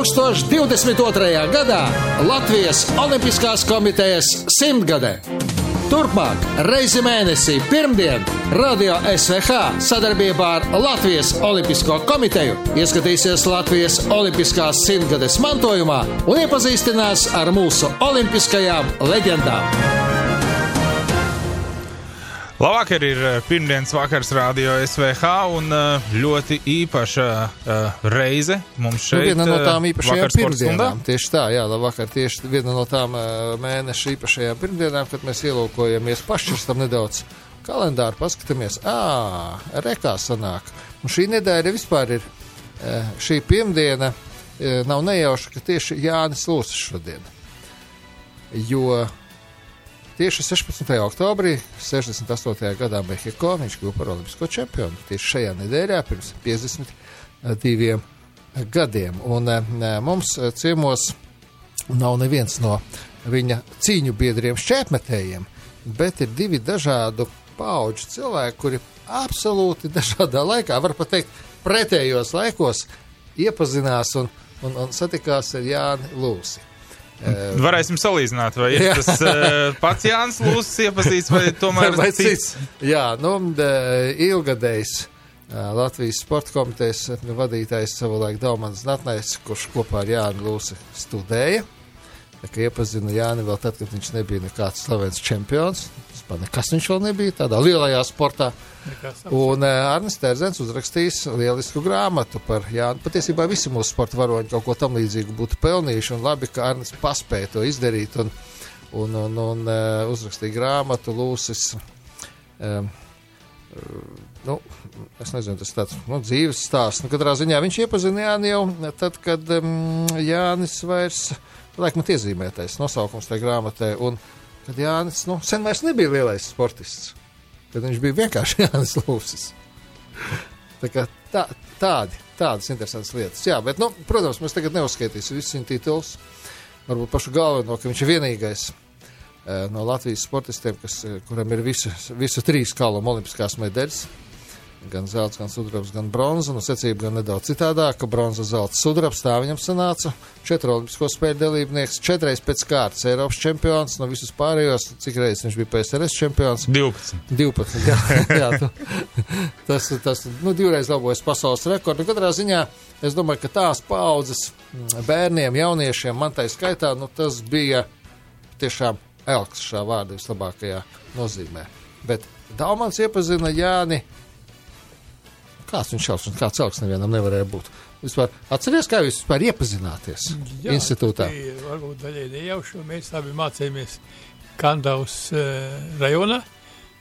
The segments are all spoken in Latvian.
2022. gadā Latvijas Olimpiskās komitejas simtgadē. Turpmāk, reizi mēnesī, pirmdien, Radio SVH sadarbībā ar Latvijas Olimpisko komiteju ieskatīsies Latvijas Olimpiskās simtgades mantojumā un iepazīstinās ar mūsu olimpiskajām leģendām. Labvakar, ir eh, pirmdienas vakars radio SVH un eh, ļoti īpaša uh, reize mums šeit. Nu, viena no tām īpašajām pirmdienām. Tieši tā, jā, labvakar, tieši viena no tām mēneša īpašajām pirmdienām, kad mēs ielūkojamies pašķirstam nedaudz kalendāru, paskatāmies, ā, rekā sanāk. Un šī nedēļa vispār ir, šī pirmdiena nav nejauša, ka tieši Jānis Lūsis šodien. Jo Tieši 16. oktobrī 68. gadā Mehiko viņš kļuva par olimpisko čempionu. Tieši šajā nedēļā pirms 52 gadiem. Un e, mums ciemos nav neviens no viņa cīņu biedriem šķēpmetējiem, bet ir divi dažādu pauģu cilvēki, kuri absolūti dažādā laikā, var pat teikt, pretējos laikos iepazinās un, un, un satikās ar Jāni Lūsi. Varēsim salīdzināt, vai ir tas uh, pats Jānis Lūsis iepazīts, vai tomēr vai cits? Jā, nu, ilgadējs Latvijas sporta komitejas vadītājs savulaik Daumans Natnais, kurš kopā ar Jāni Lūsi studēja. Tā kā iepazinu Jāni vēl tad, kad viņš nebija nekāds slavens čempions. Nekas viņš vēl nebija tādā lielajā sportā. Un uh, Arnis Terzens uzrakstījis lielisku grāmatu par Jānu. Patiesībā visi mūsu sporta varoņi kaut ko tam līdzīgu būtu pelnījuši. Un labi, ka Arnis paspēja to izdarīt un, un, un, un uh, uzrakstīja grāmatu Lūsis. Um, nu, es nezinu, tas tāds nu, dzīves stāsts. Nu, katrā ziņā viņš iepazina Jāni jau tad, kad um, Jānis vairs, laikam, iezīmētais nosaukums tajā grāmatā. Kad Jānis nu, sen vairs nebija lielais sportists kad viņš bija vienkārši Jānis Lūsis. Tā tā, tādi, tādas interesantas lietas. Jā, bet, nu, protams, mēs tagad neuzskaitīsim visus viņa titulus. Varbūt pašu galveno, ka viņš ir vienīgais uh, no Latvijas sportistiem, kas, kuram ir visu, visu trīs kalnu olimpiskās medaļas gan zelta, gan sudrabs, gan bronza. Nu, secība gan nedaudz citādāk, ka bronza, zelta, sudrabs tā viņam sanāca. Četru olimpisko spēļu dalībnieks, četreiz pēc kārtas Eiropas čempions, no visus pārējos, cik reizes viņš bija PSRS čempions? 12. 12, jā, jā tu, tas, tas, nu, divreiz labojas pasaules rekordu. Nu, katrā ziņā es domāju, ka tās paudzes bērniem, jauniešiem, man tai skaitā, nu, tas bija tiešām elks šā vārda vislabākajā nozīmē. Bet Daumans iepazina Jāni Kāds viņš šausmas, kāds celks nevienam nevarēja būt. Vispār, atceries, kā jūs vispār iepazināties Jā, institūtā? Jā, varbūt daļai nejauši, mēs abi mācījāmies Kandavas uh, rajonā.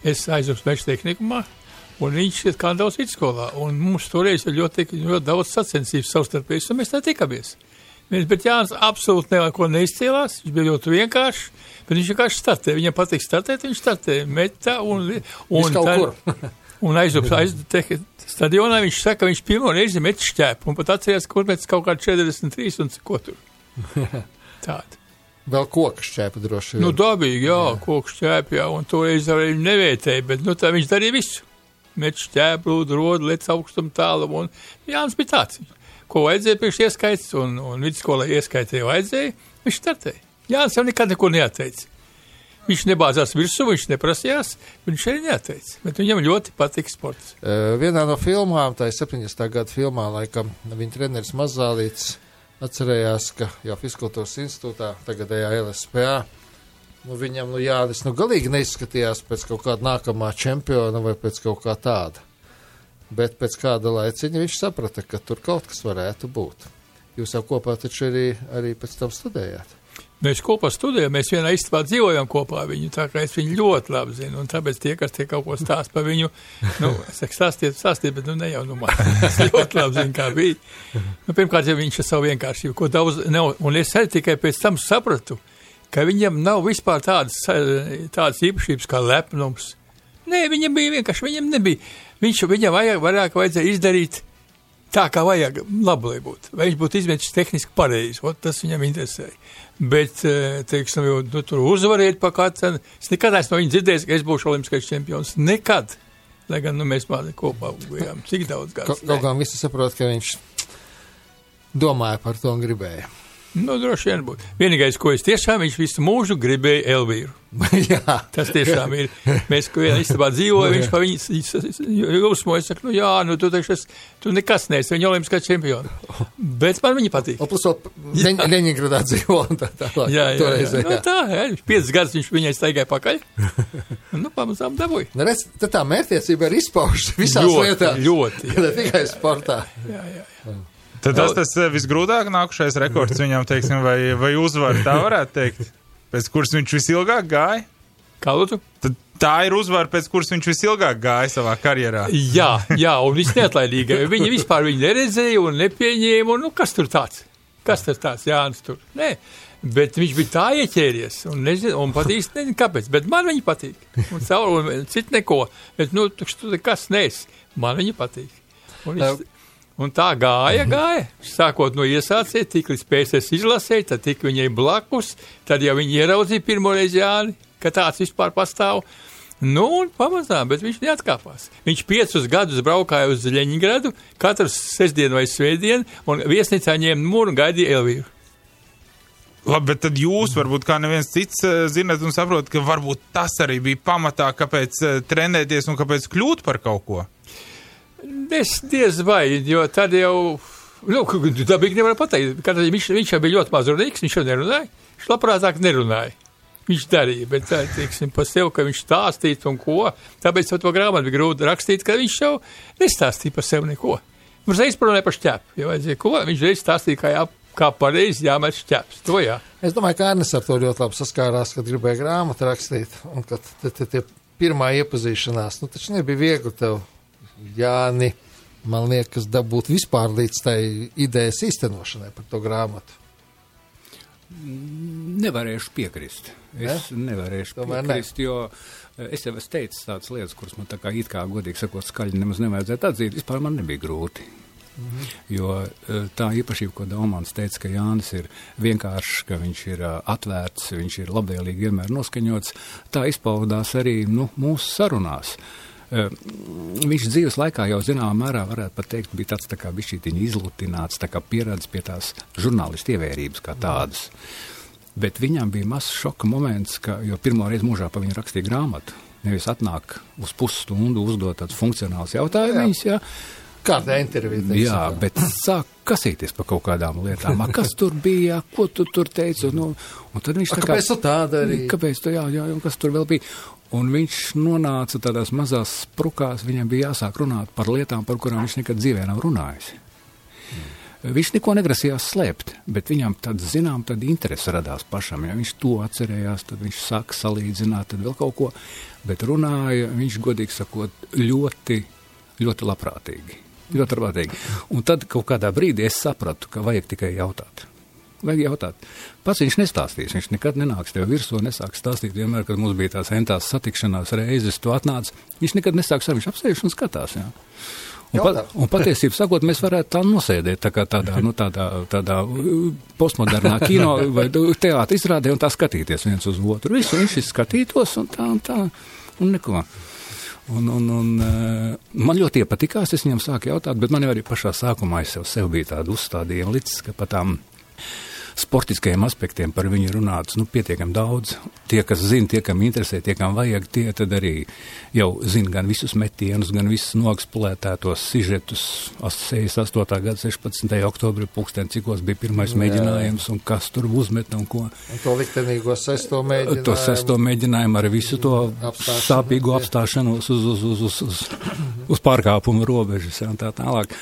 Es aizjūtu meža tehnikumā, un viņš ir Kandavas vidusskolā. Un mums toreiz ir ļoti, ļoti daudz sacensības savstarpējas, un mēs tā tikamies. Mēs, bet Jānis absolūti neko neizcēlās, viņš bija ļoti vienkāršs, viņš vienkārši startēja. Viņam patīk startēt, viņš startēja metā un, un, un, un aizjūtu aiz, Stadionā viņš saka, ka viņš pirmo reizi met šķēpu un pat atcerās, kur pēc kaut kā 43 un ko tur. Tāda. Vēl koku šķēpa droši vien. Nu, dabīgi, jā, jā. koku šķēpa, jā, un toreiz arī nevietēja, bet, nu, tā viņš darīja visu. Met šķēpu, rodu, lec augstum tālu, un Jānis bija tāds. Ko vajadzēja priekš ieskaits, un, un vidusskolā ieskaitēja vajadzēja, viņš startēja. Jānis jau nekad neko neateica. Viņš nebāzās virsū, viņš neprasījās, viņš arī neateica. Bet viņam ļoti patīk sports. Vienā no filmām, tā ir 70. gada filmā, laikam viņa treneris Mazālīts atcerējās, ka jau Fiskultūras institūtā, tagadējā LSPA, nu, viņam, nu, Jānis, nu, galīgi neizskatījās pēc kaut kāda nākamā čempiona vai pēc kaut kā tāda. Bet pēc kāda laiciņa viņš saprata, ka tur kaut kas varētu būt. Jūs jau kopā taču arī, arī pēc tam studējāt. Mēs kopā studējam, mēs vienā istabā dzīvojam kopā ar viņu, tā kā es viņu ļoti labi zinu, un tāpēc tie, kas tie kaut ko stāst par viņu, nu, es saku, stāstiet, stāstiet, bet nu ne jau nu man, es ļoti labi zinu, kā bija. Nu, pirmkārt, ja viņš ar savu vienkāršību, ko daudz nav, un es arī tikai pēc tam sapratu, ka viņam nav vispār tādas, tādas īpašības kā lepnums. Nē, viņam bija vienkārši, viņam nebija, viņš, viņam vajag, vairāk vajadzēja izdarīt tā, kā vajag, labi, lai būtu. Vai viņš būtu izmetis tehniski pareizi, tas viņam interesēja. Bet, eh, teiksim, jau nu, tur uzvarēt pa katru. Es nekad neesmu no viņa dzirdējis, ka es būšu olimpiskais čempions. Nekad. Lai gan nu, mēs kopā, bijām cik daudz gadu. Kaut kā visi saprot, ka viņš domāja par to un gribēja. Nu, droši vien būtu. Vienīgais, ko es tiešām, viņš visu mūžu gribēja Elvīru. jā, Tas tiešām ir. Mēs, vienā istabā dzīvojam, viņš pa viņu jūsmoja, saka, nu jā, nu tu taču, es, tu nekas neesi, viņa olimpiskā čempiona. Bet man viņa patīk. un plus vēl Leņņģeradā dzīvo un tā tālāk. Jā, jā, jā. Toreiz, Nu, tā, jā, viņš piecas gadus viņš viņai staigāja pakaļ. Nu, pamazām dabūja. Nu, redz, tad tā mērķtiecība ir izpaužta visās Ļoti, lietās. ļoti, jā. Ne tikai sportā. Jā, jā, jā. Tad tas tas eh, visgrūtāk nākušais rekords viņam, teiksim, vai, vai uzvar, tā varētu teikt, pēc kuras viņš visilgāk gāja. Kā lūdzu? Tad tā ir uzvara, pēc kuras viņš visilgāk gāja savā karjerā. Jā, jā, un viss neatlaidīgi. Viņi vispār viņu neredzēja un nepieņēma, un nu, kas tur tāds? Kas tas tāds, Jānis tur? Nē. Bet viņš bija tā ieķēries, un, nezinu, un pat īsti nezinu, kāpēc. Bet man viņa patīk. Un caur, un citu neko. Bet, nu, tu, nekas nes. Man viņa patīk. Un, viņš, un tā gāja, gāja. Sākot no iesācēja, tik līdz PSS izlasēja, tad tik viņai blakus, tad jau viņi ieraudzīja pirmoreiz Jāni, ka tāds vispār pastāv. Nu, un pamazām, bet viņš neatkāpās. Viņš piecus gadus braukāja uz Leņņģeradu, katru sestdienu vai svētdienu, un viesnīcā ņēma mūru un gaidīja Elvīru. Labi, bet tad jūs, varbūt kā neviens cits, eh, zinat un saprotat, ka varbūt tas arī bija pamatā, kāpēc eh, trenēties un kāpēc kļūt par kaut ko. Es diez vai, jo tad jau, nu, dabīgi nevar pateikt, ka viņš, viņš jau bija ļoti mazrunīgs, viņš jau nerunāja, viņš labprātāk nerunāja. Viņš darīja, bet tā, teiksim, par sevi, ka viņš stāstītu un ko, tāpēc to grāmatu bija grūti rakstīt, ka viņš jau nestāstīja par sevi neko. Mums reiz parunāja par šķēpu, ja vajadzēja ko, viņš reiz stāstīja, kā, jā, kā pareizi jāmet šķēps, to jā. Es domāju, ka Ernsts ar to ļoti labi saskārās, kad gribēja grāmatu rakstīt. Un kad te pirmā iepazīšanās, nu taču nebija viegli tev, Jāni, man liekas, dabūt vispār līdz tai idejas īstenošanai par to grāmatu. Nevarēšu piekrist. Es ne? nevarēšu Tomēr piekrist, ne. jo eh, es jau esmu teicis tādas lietas, kuras man tā kā it kā godīgi sakot skaļi nemaz nevajadzētu atzīt. Vispār man nebija grūti. Mm -hmm. Jo eh, tā īpašība, ko Daumans teica, ka Jānis ir vienkāršs, ka viņš ir eh, atvērts, viņš ir labvēlīgi vienmēr noskaņots, tā izpaudās arī nu, mūsu sarunās. Uh, viņš dzīves laikā jau zināmā mērā, varētu pat teikt, bija tāds tā kā bišķītiņi izlutināts, tā kā pieradis pie tās žurnālistu ievērības kā tādas. Bet viņam bija mazs šoka moments, ka, jo pirmo reizi mūžā pa viņu rakstīja grāmatu. Nevis atnāk uz pusstundu uzdot tādus funkcionālus jautājumus, jā. jā. Kāda intervija? teiksim, Jā, bet sāk kasīties par kaut kādām lietām. A, kas tur bija, ko tu tur teici? Nu, un tad viņš A, tā kā. kāpēc tā darīji? Kāpēc tu, jā, jā, un kas tur vēl bija? Un viņš nonāca tādās mazās sprukās, viņam bija jāsāk runāt par lietām, par kurām viņš nekad dzīvē nav runājis. Mm. Viņš neko negrasījās slēpt, bet viņam tāda, zinām, tāda interese radās pašam. Ja viņš to atcerējās, tad viņš sāka salīdzināt, tad vēl kaut ko, bet runāja, viņš, godīgi sakot, ļoti, ļoti labprātīgi. Ļoti labprātīgi. Un tad kaut kādā brīdī es sapratu, ka vajag tikai jautāt. Vajag jautāt. Pats viņš nestāstīs. Viņš nekad nenāks tev virsū, nesāks stāstīt. Vienmēr, kad mums bija tās entās satikšanās reizes, tu atnāc, viņš nekad nesāks ar viņš apsēž un skatās. Jā. Un, pa, un patiesībā sakot, mēs varētu tā nosēdēt tā tādā, nu, tādā, tādā uh, postmodernā kino vai teātra izrādē un tā skatīties viens uz otru. Visu viņš skatītos un tā un tā un neko. Un, un, un, uh, man ļoti iepatikās, es viņam sāku jautāt, bet man jau arī pašā sākumā es sev, sev bija tāda uzstādījuma līdz, ka pat tām sportiskajiem aspektiem par viņu runāts nu, pietiekami daudz. Tie, kas zina, tie, kam interesē, tie, kam vajag, tie arī jau zina gan visus metienus, gan visus nogspulētētos sižetus. 68. gada 16. oktobrī pulksten, cikos bija pirmais Jā. mēģinājums un kas tur uzmet un ko. Un to liktenīgo sesto mēģinājumu. To sesto mēģinājumu ar visu to Apstāšanos, sāpīgo apstāšanos uz, uz, uz, uz, uz, uz pārkāpumu robežas ja, un tā tālāk.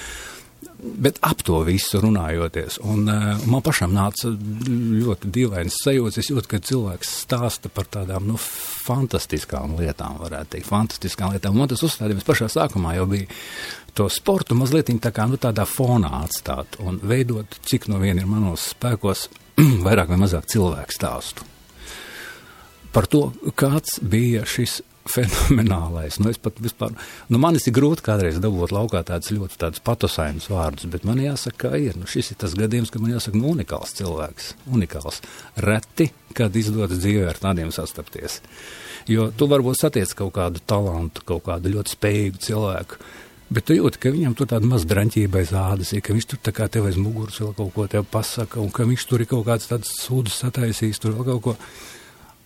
Bet ap to visu runājoties, un uh, man pašam nāca ļoti dīvains sajūta. Es jūtu, ka cilvēks stāsta par tādām nu, fantastiskām lietām, varētu teikt, fantastiskām lietām. Man tas uzstādījums pašā sākumā jau bija to sportu mazliet tā kā nu, tādā fonā atstāt un veidot, cik no viena ir manos spēkos, vairāk vai mazāk cilvēku stāstu. Par to, kāds bija šis fenomenālais. Nu, es pat vispār, nu, man ir grūti kādreiz dabūt laukā tādus ļoti tādus patosainus vārdus, bet man jāsaka, ka ir. Nu, šis ir tas gadījums, ka man jāsaka, nu, unikāls cilvēks. Unikāls. Reti, kad izdodas dzīvē ar tādiem sastapties. Jo tu varbūt satiec kaut kādu talantu, kaut kādu ļoti spējīgu cilvēku, Bet tu jūti, ka viņam tur tāda maz draņķība aiz ādas ir, ka viņš tur tā kā tev aiz muguras vēl kaut ko pasaka, un ka viņš tur ir kaut kāds tāds sūdus sataisījis, tur vēl kaut ko.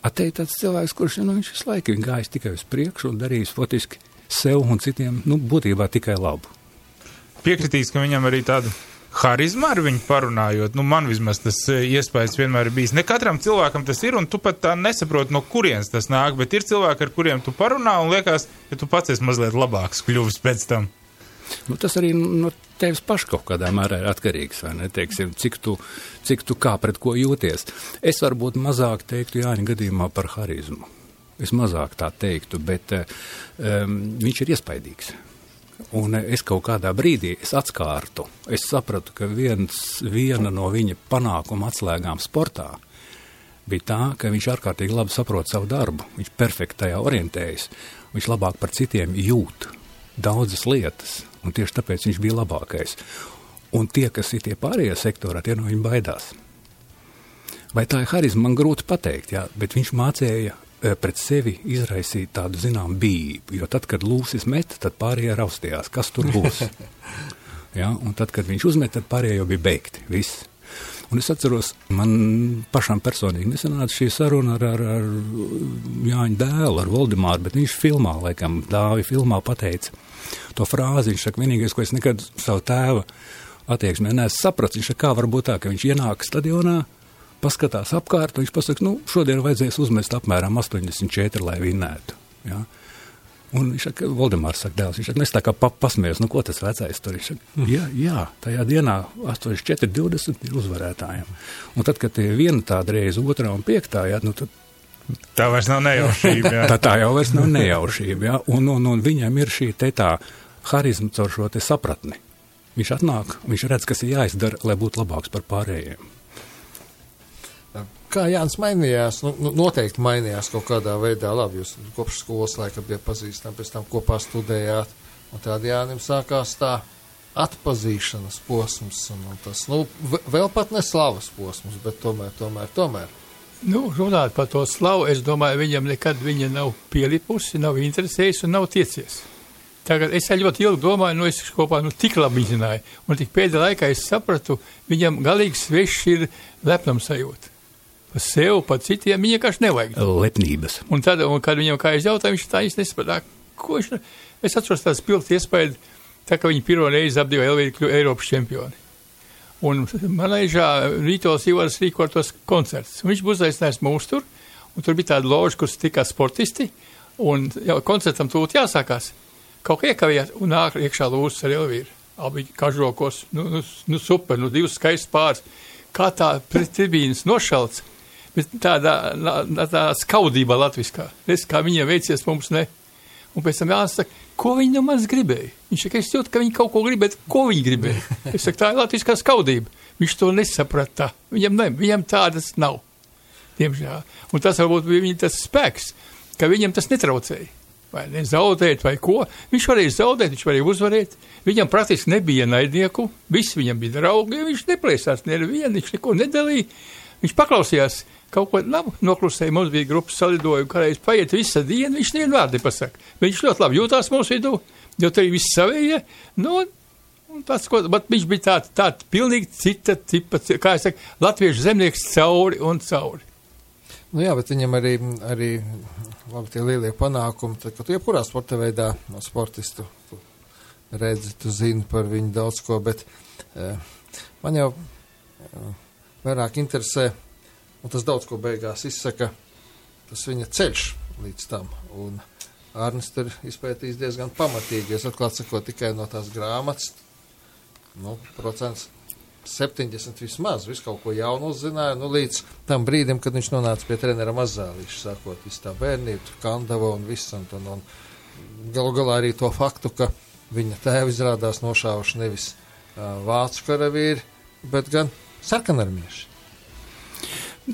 Atei tāds cilvēks, kurš, nu, visu laiku ir gājis tikai uz priekšu un darījis fotiski sev un citiem, nu, būtībā tikai labu. Piekritīs, ka viņam arī tāda harizma ar viņu parunājot. Nu, man vismaz tas eh, iespējas vienmēr ir bijis. Ne katram cilvēkam tas ir, un tu pat tā nesaproti, no kurienes tas nāk, bet ir cilvēki, ar kuriem tu parunā, un liekas, ka tu pats esi mazliet labāks kļuvis pēc tam. Nu, tas arī no tevis paša kaut kādā mērā ir atkarīgs. Teiksim, cik, tu, cik tu kā pret ko jūties. Es varbūt mazāk teiktu Jāņa gadījumā par harizmu. Es mazāk tā teiktu, bet um, viņš ir iespaidīgs. Un es kaut kādā brīdī atskārtu, es sapratu, ka viens, viena no viņa panākuma atslēgām sportā bija tā, ka viņš ārkārtīgi labi saprot savu darbu, viņš perfekti tajā orientējas, viņš labāk par citiem jūt daudzas lietas, un tieši tāpēc viņš bija labākais. Un tie, kas ir tie pārējie sektorā, tie no viņa baidās. Vai tā ir harizma, man grūti pateikt, jā, bet viņš mācīja e, pret sevi izraisīt tādu zinām bību, jo tad, kad lūsis met, tad pārējie raustījās, kas tur būs. ja, un tad, kad viņš uzmet, tad pārējie jau bija beigti, viss. Un es atceros, man pašam personīgi nesanāca šī saruna ar, ar, ar Jāņa dēlu, ar Voldemāru, bet viņš filmā, laikam, dāvi filmā pateica to frāzi. Viņš saka, vienīgais, ko es nekad savu tēvu attieksmē neesmu sapratis, viņš saka, kā var būt tā, ka viņš ienāk stadionā, paskatās apkārt, un viņš pasaka, nu, šodien vajadzēs uzmest apmēram 84, lai vinnētu. Ja? Un viņš saka, Valdemārs saka, dēls, viņš saka, nu, es tā kā pa, pasmējos, nu, ko tas vecais tur ir. Mm. Jā, jā, tajā dienā 84-20 ir uzvarētājiem. Un tad, kad ir viena tāda reize, otrā un piektā, jā, nu, tad. Tā vairs nav nejaušība. Jā. tā, tā jau vairs nav nejaušība, jā. Un, un, un viņam ir šī te tā harizma caur šo te sapratni. Viņš atnāk, viņš redz, kas ir jāizdara, lai būtu labāks par pārējiem kā Jānis mainījās, nu, nu, noteikti mainījās kaut kādā veidā. Labi, jūs kopš skolas laika bijat pazīstami, pēc tam kopā studējāt, un tādā Jānim sākās tā atpazīšanas posms, un, un tas, nu, vēl pat ne slavas posms, bet tomēr, tomēr, tomēr. Nu, runāt par to slavu, es domāju, viņam nekad viņa nav pielipusi, nav interesējusi un nav tiecies. Tagad es ļoti ilgi domāju, nu, es kopā nu, tik labi izzināju, un tik pēdējā laikā es sapratu, viņam galīgi svešs ir lepnums sajūta par sevi, par citiem, viņa vienkārši nevajag. Lepnības. Un tad, un, kad viņam kā es jautāju, viņš tā īsti nesaprata, ko viņš, es atceros tās pilns iespēju, tā kā viņi pirmo reizi apdīva Elvīri kļuva Eiropas čempioni. Un manēžā Rītos Ivars rīko tos koncerts. Viņš būs aicinājis mūs tur, un tur bija tāda loža, kur tikā sportisti, un jau koncertam tūlīt jāsākās. Kaut kā iekavījās, un nāk iekšā lūzas ar Elvīru. Abi kažokos, nu, nu, nu super, nu divas skaistas pāris. Kā tā tribīnas nošalts, bet tādā, tādā skaudībā latviskā. Es kā viņiem veicies, mums ne. Un pēc tam jāsaka, ko viņi no manis gribēja. Viņš saka, es jūtu, ka viņi kaut ko gribēja, ko viņi gribēja. Es saku, tā ir latviskā skaudība. Viņš to nesaprata. Viņam, ne, viņam tādas nav. Diemžēl. Un tas varbūt bija viņa tas spēks, ka viņam tas netraucēja. Vai ne zaudēt, vai ko. Viņš varēja zaudēt, viņš varēja uzvarēt. Viņam praktiski nebija naidnieku, visi viņam bija draugi, viņš neplēsās nevienu, viņš neko nedalīja. Viņš paklausījās kaut ko labu noklusēja. Mums bija grupas salidojumi, kā reiz paiet visa diena, viņš nevienu vārdu nepasaka. Viņš ļoti labi jūtās mūsu vidū, jo te ir viss savējie. Nu, tas, ko, viņš bija tāds, tāds pilnīgi cita tipa, kā es saku, latviešu zemnieks cauri un cauri. Nu jā, bet viņam arī, arī labi tie lielie panākumi, tad, kad tu jebkurā sporta veidā no sportistu tu redzi, tu zini par viņu daudz ko, bet eh, man jau eh, vairāk interesē, Un tas daudz ko beigās izsaka, tas viņa ceļš līdz tam. Un Arnis tur izpētījis diezgan pamatīgi. Es atklāti sakot, tikai no tās grāmatas, nu, procents 70 vismaz, visu kaut ko jaunu uzzināja, nu, līdz tam brīdim, kad viņš nonāca pie trenera mazālīša, sākot visu tā bērnību, kandava un viss, un, un, galu galā arī to faktu, ka viņa tēva izrādās nošāvuši nevis uh, vācu karavīri, bet gan sarkanarmieši.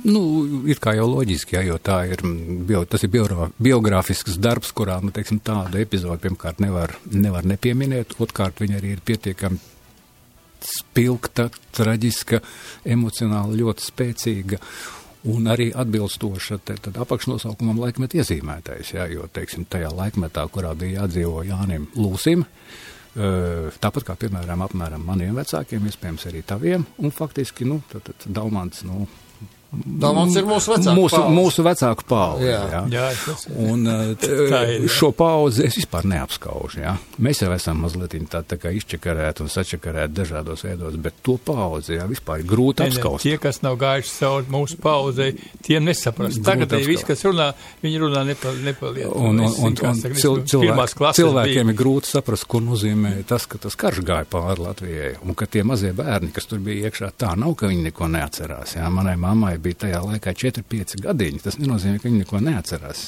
Nu, ir kā jau loģiski, jā, jo ir, bio, tas ir bio, biogrāfisks darbs, kurā, nu, teiksim, tādu epizodu pirmkārt nevar, nevar nepieminēt, otrkārt viņa arī ir pietiekami spilgta, traģiska, emocionāli ļoti spēcīga un arī atbilstoša te, apakšnosaukumam laikmet iezīmētais, jā, jo, teiksim, tajā laikmetā, kurā bija jādzīvo Jānim Lūsim, Uh, tāpat kā, piemēram, apmēram maniem vecākiem, iespējams, arī taviem. Un faktiski, nu, tad, tad Daumans, nu, Dalmans ir mūsu vecāku mūsu, paudze. mūsu vecāku paudze. Jā. Jā. Jā, tas. Un uh, t- ir, jā. šo paudzi es vispār neapskaužu. Jā. Mēs jau esam mazliet tā, tā kā izčakarēti un sačakarēti dažādos veidos, bet to paudzi jā, vispār ir grūti Ne, ne, apskaust. Tie, kas nav gājuši cauri mūsu pauzei, tiem nesaprast. Grūti Tagad apskaut. viss, kas runā, viņi runā nepa, nepaliet. Un, un, un, un cil, klases cilvēkiem biju. ir grūti saprast, ko nozīmē tas, ka tas karš gāja pāri Latvijai. Un ka tie mazie bērni, kas tur bija iekšā, tā nav, ka viņi neko neatcerās. Jā. Manai mammai bija tajā laikā 4-5 gadiņi. Tas nenozīmē, ka viņi neko neatcerās.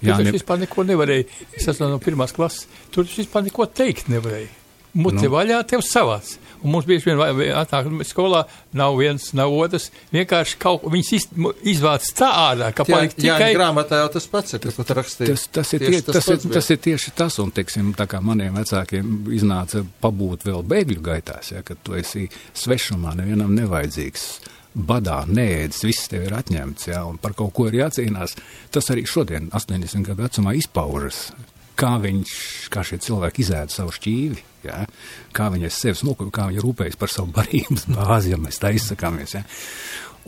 Jā, Jā, ne... ne, vispār neko nevarēja. Es esmu no pirmās klases. Tur es vispār neko teikt nevarēju. Mute Nu. vaļā, tev savāds. Un mums bieži vien atnāk skolā, nav viens, nav otrs. Vienkārši kaut ko viņas iz, izvāc tā ārā, ka Jā, paliek jā, tikai. grāmatā jau tas pats ir, kas tur rakstīts. Tas, tas, ir Tieši tie, tas, pats ir, bija. tas ir tieši tas, un, teiksim, tā kā maniem vecākiem iznāca pabūt vēl bēgļu gaitās, ja, kad tu esi svešumā, nevienam nevajadzīgs, badā, neēdis, viss tev ir atņemts, ja, un par kaut ko ir jācīnās. Tas arī šodien, 80 gadu vecumā, izpaužas, kā viņš, kā šie cilvēki izēda savu šķīvi, ja, kā viņi sevis nokup, kā viņi rūpējas par savu barības bāzi, ja mēs tā izsakāmies, ja.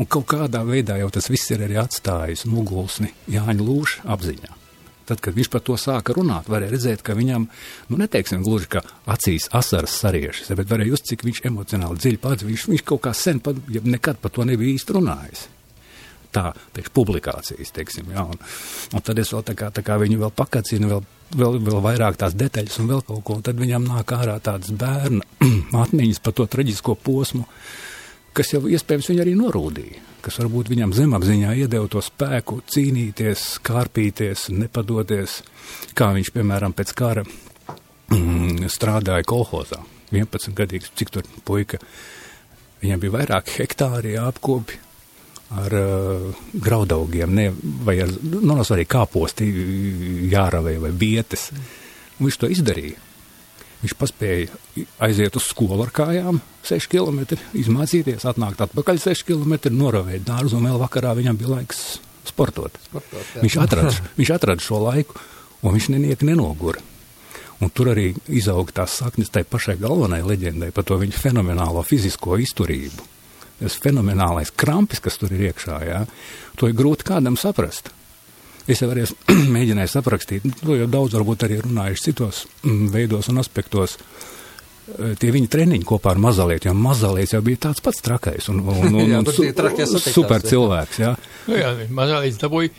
Un kaut kādā veidā jau tas viss ir arī atstājis nogulsni Jāņa Lūša apziņā. Tad, kad viņš par to sāka runāt, varēja redzēt, ka viņam, nu, neteiksim gluži, ka acīs asaras sariešas, bet varēja just, cik viņš emocionāli dziļi pats, viņš, viņš kaut kā sen, pat, ja nekad par to nebija īsti runājis. Tā, priekš publikācijas, teiksim, jā, un, un tad es vēl tā kā, tā kā viņu vēl pakacinu, vēl, vēl, vēl vairāk tās detaļas un vēl kaut ko, un tad viņam nāk ārā tādas bērna atmiņas par to traģisko posmu, kas jau iespējams viņu arī norūdīja, kas varbūt viņam zemapziņā iedeva to spēku cīnīties, kārpīties, nepadoties, kā viņš, piemēram, pēc kara mm, strādāja kolhozā. 11 gadīgs, cik tur puika, viņam bija vairāk hektāri apkopi ar uh, graudaugiem, ne, vai ar, nu, nav svarīgi kāposti jāravē vai vietas. Un viņš to izdarīja. Viņš paspēja aiziet uz skolu ar kājām, 6 km, izmācīties, atnākt atpakaļ 6 km, noravēt dārzu, un vēl vakarā viņam bija laiks sportot. Sportot, jā. viņš, atrada, viņš atrada šo laiku, un viņš neniek nenogura. Un tur arī izauga tās saknes tai pašai galvenai leģendai par to viņa fenomenālo fizisko izturību. Tas fenomenālais krampis, kas tur ir iekšā, jā, to ir grūti kādam saprast. Es jau arī esmu mēģinājis aprakstīt, nu, to jau daudz varbūt arī runājuši citos mm, veidos un aspektos. Eh, Tie viņa treniņi kopā ar mazalietu, jo mazalietis jau bija tāds pats trakais un, un, un, un trakie satiktās, super cilvēks, jā. Nu, jā, mazālīdz dabūja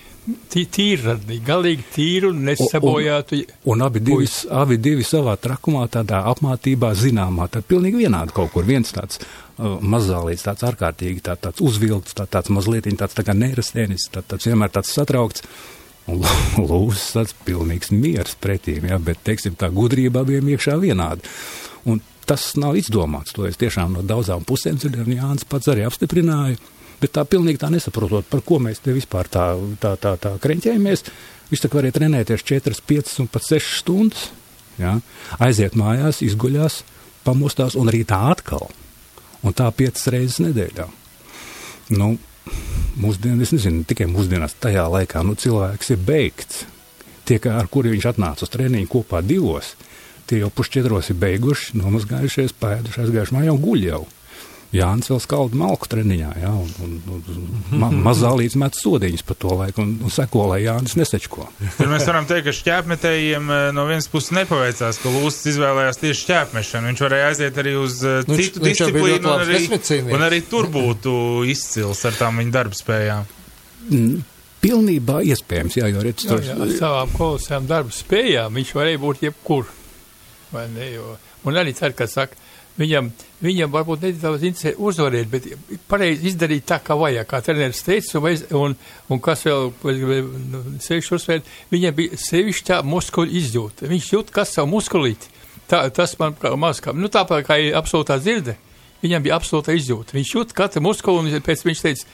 tī, tīri, galīgi tīru, nesabojātu. Un abi divi, abi divi savā trakumā, tādā apmātībā zināmā, tad pilnīgi vienādi kaut kur. Viens tāds uh, mazālīts, tāds ārkārtīgi tā, tāds uzvilkts, tā, tāds mazliet tāds tā kā nerastēnis, tā, tāds vienmēr tāds satraukts. Un lūzas tāds pilnīgs miers pretīm, jā, bet, teiksim, tā gudrība abiem iekšā vienāda. Un tas nav izdomāts, to es tiešām no daudzām pusēm dzirdēju, un Jānis pats arī apstiprināja. Bet tā pilnīgi tā nesaprotot, par ko mēs te vispār tā, tā, tā, tā kreņķējamies. Viņš tā kā varēja trenēties 4, 5 un pat 6 stundas. Ja? Aiziet mājās, izguļās, pamostās un rītā atkal. Un tā 5 reizes nedēļā. Nu, mūsdien, es nezinu, tikai mūsdienās tajā laikā nu, cilvēks ir beigts. Tie, ar kuriem viņš atnāca uz treniņu kopā divos, tie jau pušķetros ir beiguši, nomazgājušies, pēduši, aizgājuši mājā un guļ jau. Jānis vēl skalda malku treniņā, jā, un, un, un ma, mazā līdz met sodiņas par to laiku un, un seko, lai Jānis nesečko. Tur mēs varam teikt, ka šķēpmetējiem eh, no vienas puses nepaveicās, ka Lūsis izvēlējās tieši šķēpmešanu. Viņš varēja aiziet arī uz eh, Nu, citu viņš disciplīnu, un arī, un arī tur būtu izcils ar tām viņa darbspējām. Mm, Pilnībā iespējams, jā, jo redz, tur ar savām kolosām darba spējām viņš varēja būt jebkur. Vai ne, jo, un arī cer, ka saka, viņam, viņam varbūt nedaudz interesē uzvarēt, bet pareizi izdarīt tā, kā vajag, kā treneris teica, un, un, un kas vēl, nu, sevišķi uzsvērt, viņam bija sevišķā muskuļu izjūta. Viņš jūt, kas savu muskulīti. Tā, tas man kā maz kā, nu tāpat kā ir absolūtā dzirde. Viņam bija absolūta izjūta. Viņš jūt katru muskuli, un pēc viņš teica,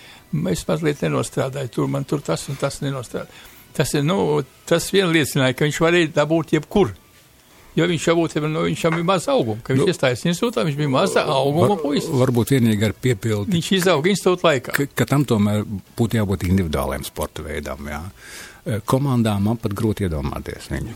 es mazliet nenostrādāju, tur man tur tas un tas nenostrādāja. Tas, nu, tas vien liecināja, ka viņš varēja dabūt jebkur. Jo viņš jau būtu, nu, viņš jau bija maz auguma, kad viņš Nu, iestājās institūtā, viņš bija maza auguma var, puisis. varbūt vienīgi ar piepildi, Viņš izauga institūta laikā. ka, ka tam tomēr būtu jābūt individuāliem sporta veidam. Jā. Eh, Komandām man pat grūti iedomāties viņu.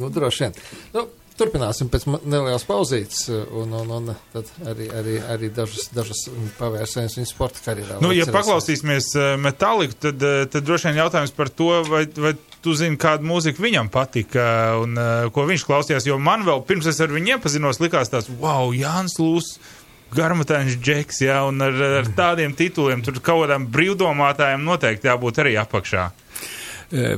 Nu, droši vien. Nu, turpināsim pēc nelielas pauzītes, un, un, un tad arī, arī, arī dažas, dažas pavērsienus viņa sporta karjerā. Nu, ja paklausīsimies uh, Metalliku, tad, tad droši vien jautājums par to, vai, vai tu zini, kāda mūzika viņam patika un uh, ko viņš klausījās. Jo man vēl pirms es ar viņu iepazinos, likās tāds, wow, Jānis Lūs. Garmatēns džeks, jā, un ar, ar tādiem tituliem tur kaut kādām brīvdomātājiem noteikti jābūt arī apakšā. E,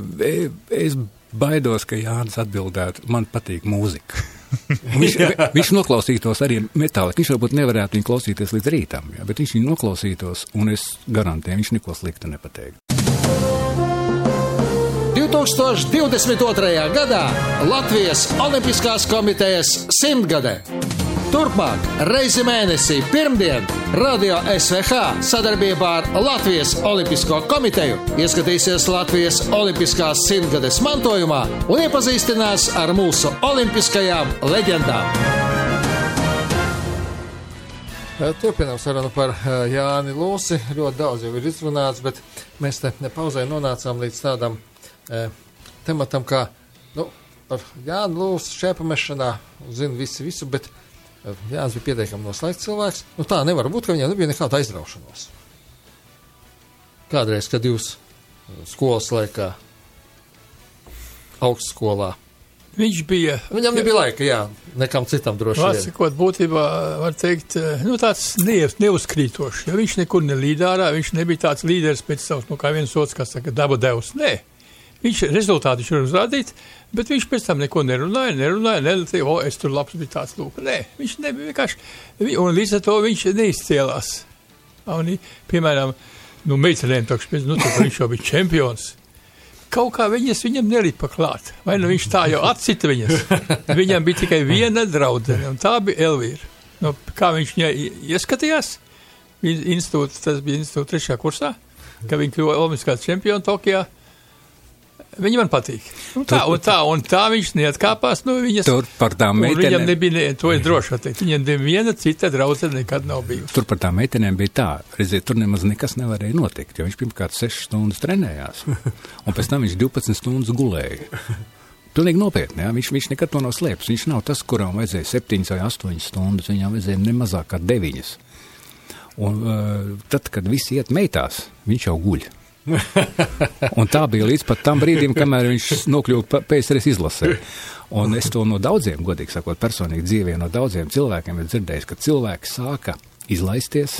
Es baidos, ka Jānis atbildētu, man patīk mūzika. Viņš, viņš noklausītos arī metāliku. Viņš varbūt nevarētu viņu klausīties līdz rītam, jā, bet viņš viņu noklausītos, un es garantēju, viņš neko sliktu nepateiktu. 2022. gadā Latvijas Olimpiskās komitejas simtgadē. Turpmāk, reizi mēnesī, pirmdien, Radio SVH sadarbībā ar Latvijas Olimpisko komiteju ieskatīsies Latvijas Olimpiskās simtgades mantojumā un iepazīstinās ar mūsu olimpiskajām leģendām. Turpinām sarunu par eh, Jāni Lūsi. Ļoti daudz jau ir izrunāts, bet mēs te nepauzē nonācām līdz tādam e, tematam, kā nu, par Jānu Lūsu šēpamešanā. Zinu visi visu, bet Jānis bija pietiekami noslēgts cilvēks. Nu, tā nevar būt, ka viņam nebija nekāda aizraušanās. Kādreiz, kad jūs skolas laikā, augstskolā, Viņš bija. viņam nebija laika, jā, nekam citam droši vien. Vārdsakot, būtībā var teikt, nu, tāds ne, neuzkrītošs. Ja viņš nekur nelīdārā, viņš nebija tāds līderis pēc savas, nu, kā viens otrs, kas saka, daba devs. Nē. Viņš rezultāti viņš var uzrādīt, bet viņš pēc tam neko nerunāja, nerunāja, nelīdzīja, o, es tur labs bija tāds lūk. Nē, viņš nebija vienkārši, vi- un līdz ar to viņš neizcēlās. Un, piemēram, nu, meitenēm tokš, pēc, nu, viņš jau bija čempions. Kaut kā viņas viņam nelipa klāt. Vai nu viņš tā jau atcita viņas. Viņam bija tikai viena draudzene, un tā bija Elvīra. Nu, kā viņš viņai ieskatījās? In- Institūts, tas bija institūts trešajā kursā, ka viņi kļuva Olimpiskās čempioni Tokijā. Viņa man patīk. Un tā, un tā, un tā viņš neatkāpās no viņas. Tur par tām Un viņam meitenēm, nebija, ne, to es droši pateikt, viņam neviena cita draudzene nekad nav bijusi. tur par tām meitenēm bija tā, redziet, tur nemaz nekas nevarēja notikt, jo viņš pirmkārt 6 stundas trenējās, un pēc tam viņš 12 stundas gulēja. Pilnīgi nopietni, jā. Viņš, viņš nekad to nav slēpis. Viņš nav tas, kuram vajadzēja 7 vai 8 stundas, viņam vajadzēja nemazāk kā 9. Un uh, tad, kad visi iet meitās, viņš jau guļ. Un tā bija līdz pat tam brīdim, kamēr viņš nokļuva PSRS izlasē. Un es to no daudziem, godīgi sakot, personīgi dzīvē, no daudziem cilvēkiem esmu dzirdējis, ka cilvēki sāka izlaisties,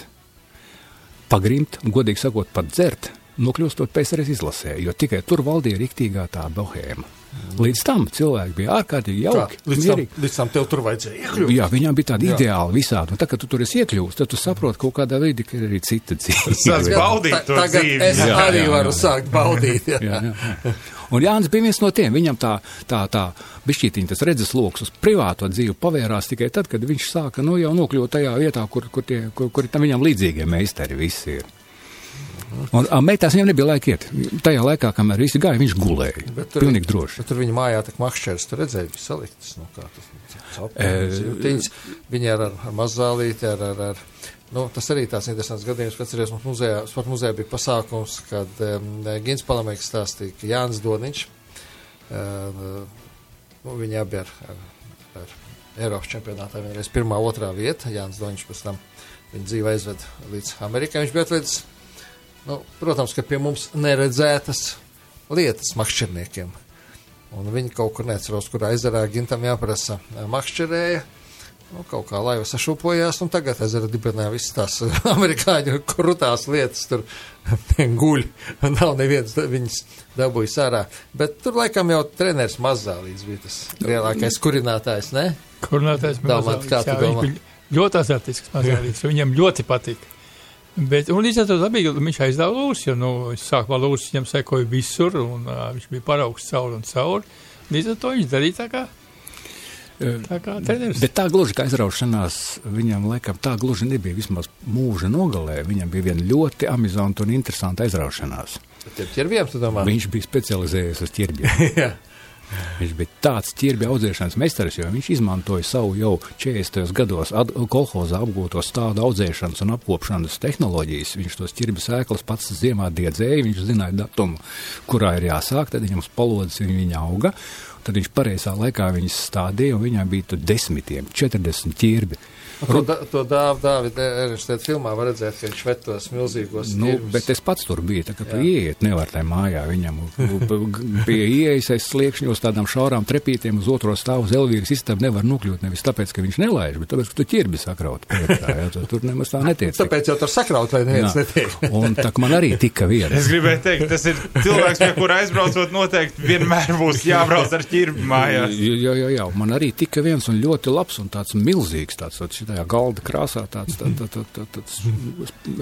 pagrimt, godīgi sakot, pat dzert, nokļūstot PSRS izlasē, jo tikai tur valdīja riktīgā tā bohēma. Līdz tam cilvēki bija ārkārtīgi Kā, jauki. līdz, tam, mierīgi. līdz tam tev tur vajadzēja iekļūt. Jā, viņām bija tāda Jā. ideāla visādi. Un tā, kad tu tur esi iekļūst, tad tu saproti kaut kādā veidā, ka ir arī cita dzīve. Sāc Jā, baudīt to tagad dzīvi. Es Jā, arī jā, varu jā. sākt baudīt. Jā. Jā, jā. Un Jānis bija viens no tiem. Viņam tā, tā, tā bišķītiņa, tas redzes lokus uz privāto dzīvi pavērās tikai tad, kad viņš sāka nu, jau nokļūt tajā vietā, kur, kur, tie, kur, kur tam viņam līdzīgie meistari visi ir. Un meitās viņam nebija laika iet. Tajā laikā, kamēr visi gāja, viņš gulēja. Pilnīgi droši. Bet tur viņa mājā tā makšķers, tur redzēja, bija saliktas. Nu, kā tas E, Ceptiņas, viņa ar, ar mazālīti, ar, ar, ar, nu, tas arī tāds interesants gadījums, kad atceries, mums muzejā, sporta muzejā bija pasākums, kad um, Gins Palamēks stāstīja, ka Jānis Doniņš, uh, nu, viņi abi ar, ar, ar Eiropas čempionātā vienreiz pirmā, otrā vieta, Jānis Doniņš pēc tam viņa dzīve aizved līdz Amerikai, viņš bija atvedis, nu, protams, ka pie mums neredzētas lietas makšķerniekiem. Un viņi kaut kur neatceros, kurā ezerā gintam jāprasa makšķerēja. Nu, kaut kā laiva sašūpojās, un tagad ezera dibināja visas tās amerikāņu krutās lietas, tur guļ, nav neviens viņas dabūjis ārā. Bet tur laikam jau treneris mazā līdz bija tas lielākais kurinātājs, ne? Kurinātais Domā, kā tu domā? Ļoti azartisks mazālīts, viņam ļoti patīk. Bet, un līdz ar to dabīgi viņš aizdeva lūsu, jo, nu, sākumā lūsu viņam sekoja visur, un uh, viņš bija paraugs cauri un cauri. Līdz ar to viņš darīja tā kā, tā kā treneris. Bet tā gluži kā aizraušanās, viņam laikam tā gluži nebija vismaz mūža nogalē. Viņam bija viena ļoti amizanta un interesanta aizraušanās. Tiem ķerviem, tu domā? Viņš bija specializējies uz ķirbjiem. Viņš bija tāds ķirbja audzēšanas meistars, jo viņš izmantoja savu jau 40. gados ad, kolhozā apgūto stādu audzēšanas un apkopšanas tehnoloģijas. Viņš tos ķirbja sēklas pats ziemā diedzēja, viņš zināja datumu, kurā ir jāsāk, tad viņam uz palodzes viņa auga. tad viņš pareizā laikā viņas stādīja, un viņām bija desmitiem, 40 ķirbi. To, da, to dāvu Dāvida Ernstēta filmā var redzēt, ka viņš ved tos milzīgos Nu, tirgus. bet es pats tur biju, tā kā tu ieiet nevar tajā mājā. Viņam pie ieejas aiz sliekšņa uz tādām šaurām trepītiem uz otro stāvu uz Elvīras istabu nevar nokļūt nevis tāpēc, ka viņš nelaiž, bet tāpēc, ka tu ķirbi sakraut. priekšā, jā, tu- Tur nemaz tā netiec. Tāpēc jau tur sakraut, lai neviens netiek. Un tā kā man arī tika viena. Es gribēju teikt, tas ir cilvēks, pie kura aizbraucot, noteikti vienmēr būs jābrauc ar ķirbi mājās. Jā, jā, jā, man arī tika viens un ļoti labs un tāds milzīgs, tāds tāds šitajā galda krāsā, tāds, tā, tā, tā, tā, tāds,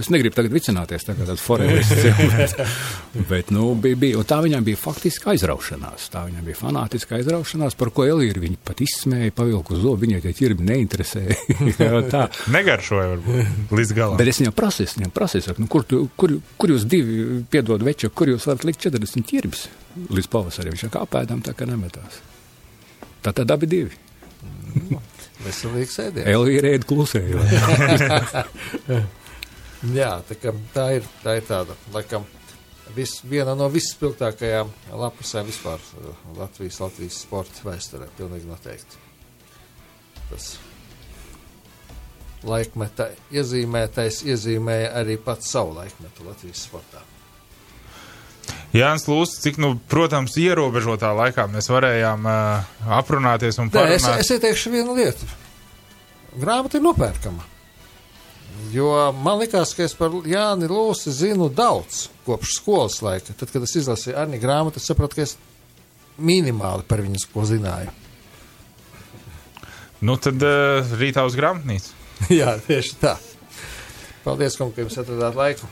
es, negribu tagad vicināties, tā kā tāds foreveris, bet, bet, nu, bija, bija, tā viņam bija faktiski aizraušanās, tā viņam bija fanātiska aizraušanās, par ko Elīri viņa pat izsmēja, pavilku zobu, viņai tie ķirbi neinteresēja, tā. Negaršoja varbūt līdz galam. Bet es viņam prasīju, es viņam prasīju, saku, nu, kur, tu, kur, kur jūs divi, piedod veču, kur jūs varat likt 40 ķirbis līdz pavasarim? Viņš kā pēdām tā kā nemetās. Tā tad abi divi. Veselīgs ēdiens. Elvīra ēd klusējot. Jā, tā, tā, ir, tā ir tāda, laikam, vis, viena no visspilgtākajām lapusēm vispār uh, Latvijas, Latvijas sporta vēsturē. Pilnīgi noteikti. Tas laikmeta iezīmētais iezīmēja arī pats savu laikmetu Latvijas sportā. Jānis Lūsis, cik, nu, protams, ierobežotā laikā mēs varējām uh, aprunāties un Nē, es, parunāt. es ieteikšu vienu lietu. Grāmata ir nopērkama. Jo man liekas, ka es par Jāni Lūsi zinu daudz kopš skolas laika. Tad, kad es izlasīju Arni grāmatu, es sapratu, ka es minimāli par viņas ko zināju. Nu, tad uh, rītā uz grāmatnīcu. Jā, tieši tā. Paldies, kungi, ka jums atradāt laiku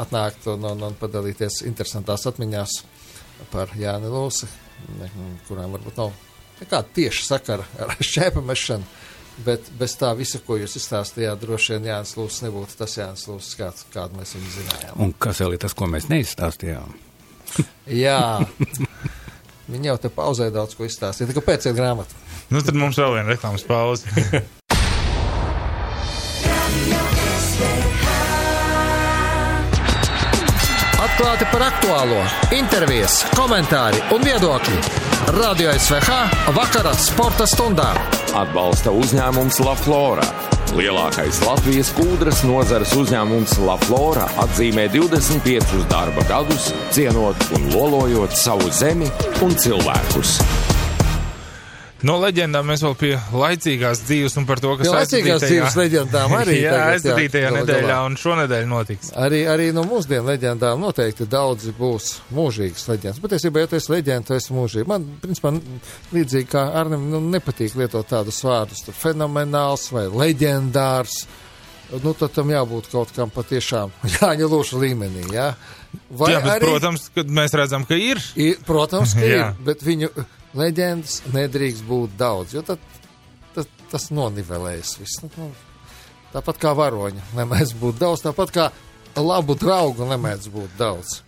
atnākt un, un, un padalīties interesantās atmiņās par Jāni Lūsi, ne- kurām varbūt nav nekāda tieša sakara ar šķēpa mešanu. Bet bez tā visa, ko jūs izstāstījāt, droši vien Jānis Lūsis nebūtu tas Jānis Lūsis, kāds, kādu mēs viņu zinājām. Un kas vēl ir tas, ko mēs neizstāstījām? Jā, viņi jau te pauzē daudz ko izstāstīja. Tā Kāpēc ir grāmata? Nu, tad mums vēl viena reklāmas pauze. Atklāti par aktuālo, intervijas, komentāri un viedokļi. Radio SVH vakara sporta stundā. Atbalsta uzņēmums La Flora. Lielākais Latvijas kūdras nozares uzņēmums La Flora atzīmē 25 darba gadus, cienot un lolojot savu zemi un cilvēkus. No leģendām mēs vēl pie laicīgās dzīves un par to, kas Pie laicīgās dzīves leģendām arī Jā, tagad, jā, aizvadītajā galu nedēļā galā. un šonedēļ notiks. Arī, arī no mūsdienu leģendām noteikti daudzi būs mūžīgas leģendas. Patiesībā, ja tu esi leģenda, tu esi mūžīga. Man, principā, līdzīgi kā Arnim, nu, nepatīk lietot tādus vārdus, fenomenāls vai leģendārs. Nu, tad tam jābūt kaut kam patiešām Jāņa Lūša līmenī, jā. Vai Jā, bet, protams, kad mēs redzam, ka ir. Ir, protams, ka Jā. ir, bet viņu leģendas nedrīkst būt daudz, jo tad, tad tas nonivelēs viss. Nu, nu, tāpat kā varoņa nemēdz būt daudz, tāpat kā labu draugu nemēdz būt daudz.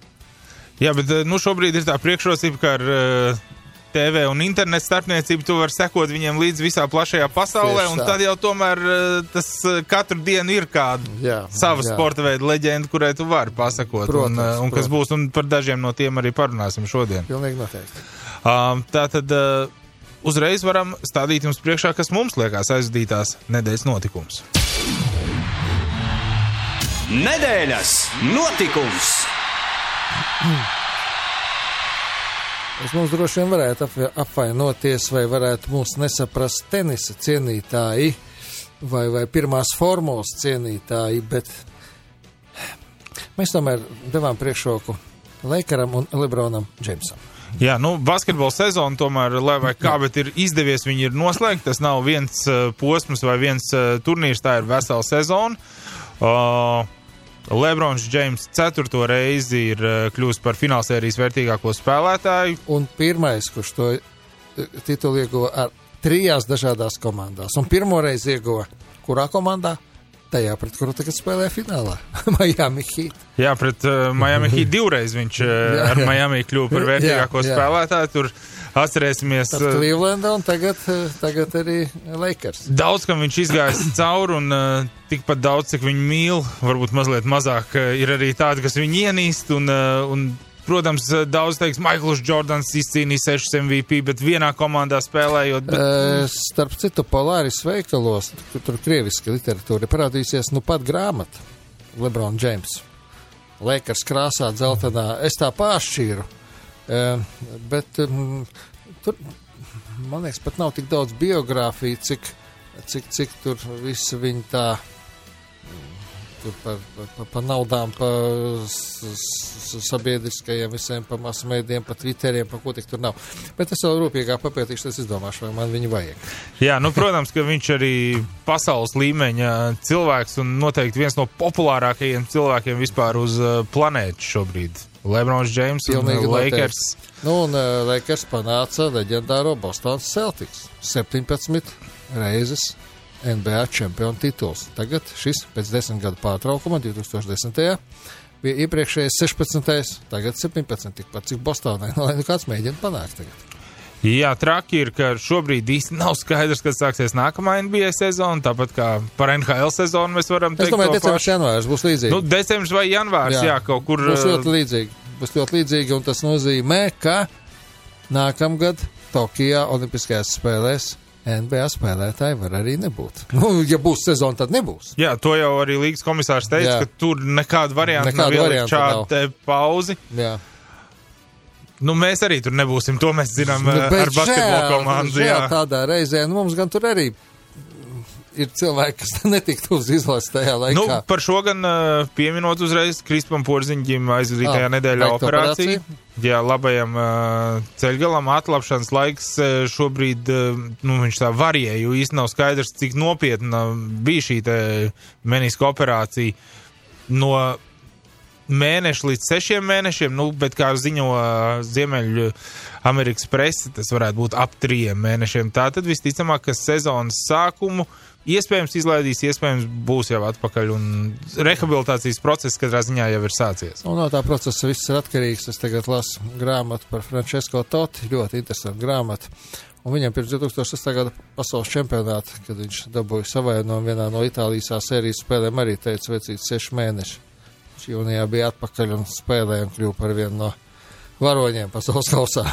Jā, bet eh, nu, šobrīd ir tā priekšrocība, ka ar uh, TV un internetu starpniecību tu vari sekot viņiem līdz visā plašajā pasaulē, tad jau tomēr uh, tas katru dienu ir kāda Jā, sava jā. sporta veida leģenda, kurai tu vari pasakot, Protams, un, un kas protams. būs, un par dažiem no tiem arī parunāsim šodien. Pilnīgi noteikti. Um, tā tad uh, uzreiz varam stādīt jums priekšā, kas mums liekas aizvadītās nedēļas notikums. Nedēļas notikums! Es mums droši vien varētu apvainoties, vai varētu mūs nesaprast tenisa cienītāji vai, vai pirmās formulas cienītāji, bet mēs tomēr devām priekšroku Leikaram un Lebronam Džeimsam. Jā, nu, basketbola sezona tomēr, lai vai kā, bet ir izdevies viņi ir noslēgt. Tas nav viens uh, posms vai viens uh, turnīrs, tā ir vesela sezona. Uh, Lebrons Džeims ceturto reizi ir uh, kļuvis par finālsērijas vērtīgāko spēlētāju. Un pirmais, kurš to eh, titulu ieguva ar trijās dažādās komandās, un pirmo reizi ieguva kurā komandā? Tajā, pret kuru tagad spēlē finālā. Miami Heat. Jā, pret uh, Miami Heat divreiz viņš uh, Jā, ar jā. Miami kļuva par vērtīgāko Jā, jā. spēlētāju. Tur atcerēsimies. Tad uh, Clevelanda un tagad, eh, tagad arī Lakers. Daudz, kam viņš izgājis cauri, un uh, tikpat daudz, cik viņu mīl, varbūt mazliet mazāk, uh, ir arī tādi, kas viņu ienīst. Un, uh, un protams, daudz teiks, Maikls Jordans izcīnīja 6 MVP, bet vienā komandā spēlējot. Bet... Uh, starp citu, Polāris veikalos, tur, tur krieviski literatūra parādīsies, nu pat grāmata Lebron James. Lakers krāsā, dzeltenā. Es tā pāršķīru. Uh, bet um, tur, man liekas, pat nav tik daudz biogrāfiju, cik, cik, cik tur visi viņi tā tur par, par, par naudām, par sabiedriskajiem visiem, par masu mēdiem, par Twitteriem, par ko tik tur nav. Bet es vēl rūpīgāk papētīšu, es izdomāšu, vai man viņu vajag. Jā, nu, protams, ka viņš arī pasaules līmeņa cilvēks un noteikti viens no populārākajiem cilvēkiem vispār uz uh, planētas šobrīd. Lebrons Džeims un Pilnīgi Lakers. Nu, un uh, Lakers panāca leģendāro Bostonas Celtics 17 reizes NBA čempionu tituls. Tagad šis pēc desmit gadu pārtraukuma 2010. bija iepriekšējais 16. tagad 17. tikpat cik Bostonai, lai nu kāds mēģina panākt tagad. Jā, traki ir, ka šobrīd īsti nav skaidrs, kad sāksies nākamā NBA sezona. Tāpat kā par NHL sezonu mēs varam teikt, to decembris, pašu. janvārs būs līdzīgi. Nu, decembris vai janvārs, jā, jā kaut kur. Būs uh, ļoti līdzīgi. Būs ļoti līdzīgi, un tas nozīmē, ka nākamgad Tokijā Olimpiskajās spēlēs NBA spēlētāji var arī nebūt. Nu, ja būs sezona, tad nebūs. Jā, to jau arī Līgas komisārs teica, Jā. ka tur nekāda varianta Nekāda nav ielikt šādu pauzi. Jā. Nu, mēs arī tur nebūsim, to mēs zinām Nu, bet ar basketbolu žēl, komandu. žēl Jā. tādā reizē, nu, mums gan tur arī ir cilvēki, kas netiktu uz izlases tajā laikā. Nu, par šo gan uh, pieminot uzreiz Krispam Porziņģim aizvadītajā Ah, nedēļā veikt operāciju. operāciju. Jā, labajam uh, ceļgalam atlapšanas laiks uh, šobrīd, uh, nu, viņš tā varēja, jo īsti nav skaidrs, cik nopietna bija šī meniska operācija. No mēneša līdz sešiem mēnešiem, nu, bet kā ziņo uh, Ziemeļu Amerikas presa, tas varētu būt ap trījiem mēnešiem. Tātad visticamāk, ka sezonas sākumu iespējams izlaidīs, iespējams būs jau atpakaļ, rehabilitācijas process katrā ziņā jau ir sācies. Un no tā procesa viss ir atkarīgs. Es tagad lasu grāmatu par Francesco Totti, ļoti interesantu grāmatu. Un viņam pirms 2006. gada pasaules čempionāta, kad viņš dabūja savainojumu vienā no Itālijas sērijas spēlēm, arī teica, vecīts seši mēneši. Viņš jūnijā bija atpakaļ un spēlēja un kļuva par vienu no varoņiem pasaules kausā.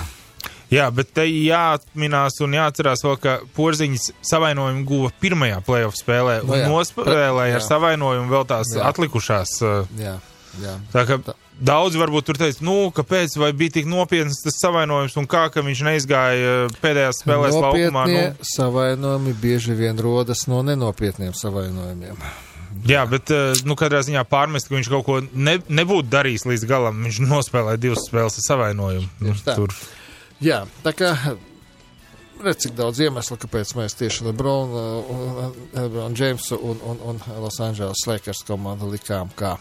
Jā, bet te jāatminās un jāatcerās vēl, ka Porziņš savainojumu guva pirmajā playoff spēlē Nu un jā, nospēlēja ar jā. savainojumu vēl tās Jā. atlikušās. Jā, jā. Tā kā daudz varbūt tur teica, nu, kāpēc, bija tik nopietns tas savainojums un kā, ka viņš neizgāja pēdējās spēlēs laukumā. Nopietnie Nu, savainojumi bieži vien rodas no nenopietniem savainojumiem. jā, bet, nu, katrā ziņā pārmest, ka viņš kaut ko ne, nebūtu darījis līdz galam. Viņš nospēlēja divas spēles ar savainojumu. Nu, Tieši tā. tur. Jā, tā kā redz, cik daudz iemeslu, kāpēc mēs tieši Lebronu, uh, Lebronu Džeimsu un, un, un Los Angeles Lakers komandu likām kā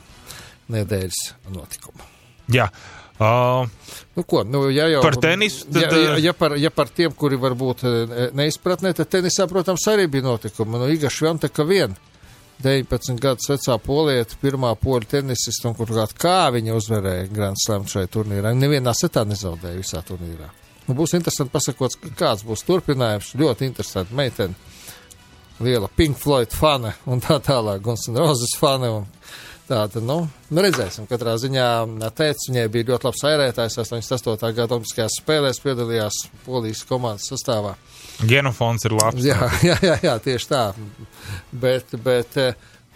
nedēļas notikumu. Jā. Uh, Nu, ko, nu, ja jau, Par tenisu, tad, ja, ja, ja, par, ja par tiem, kuri varbūt eh, neizpratnē, tad tenisā, protams, arī bija notikumi. Nu, Iga Šventeka vien, 19 gadus vecā polieta, pirmā poļu tenisista, un kur kā, viņa uzvarēja Grand Slam šajā turnīrā. Nevienā setā nezaudēja visā turnīrā. Nu, būs interesanti pasakot, kāds būs turpinājums. Ļoti interesanti meitene. Liela Pink Floyd fane un tā tālāk, Guns N' Roses fane. Un tāda, nu, nu, redzēsim. Katrā ziņā teica, viņai bija ļoti labs airētājs. 88. gada Olimpiskajās spēlēs piedalījās Polijas komandas sastāvā. genofons ir labs. Jā, jā, jā, jā tieši tā. Bet, bet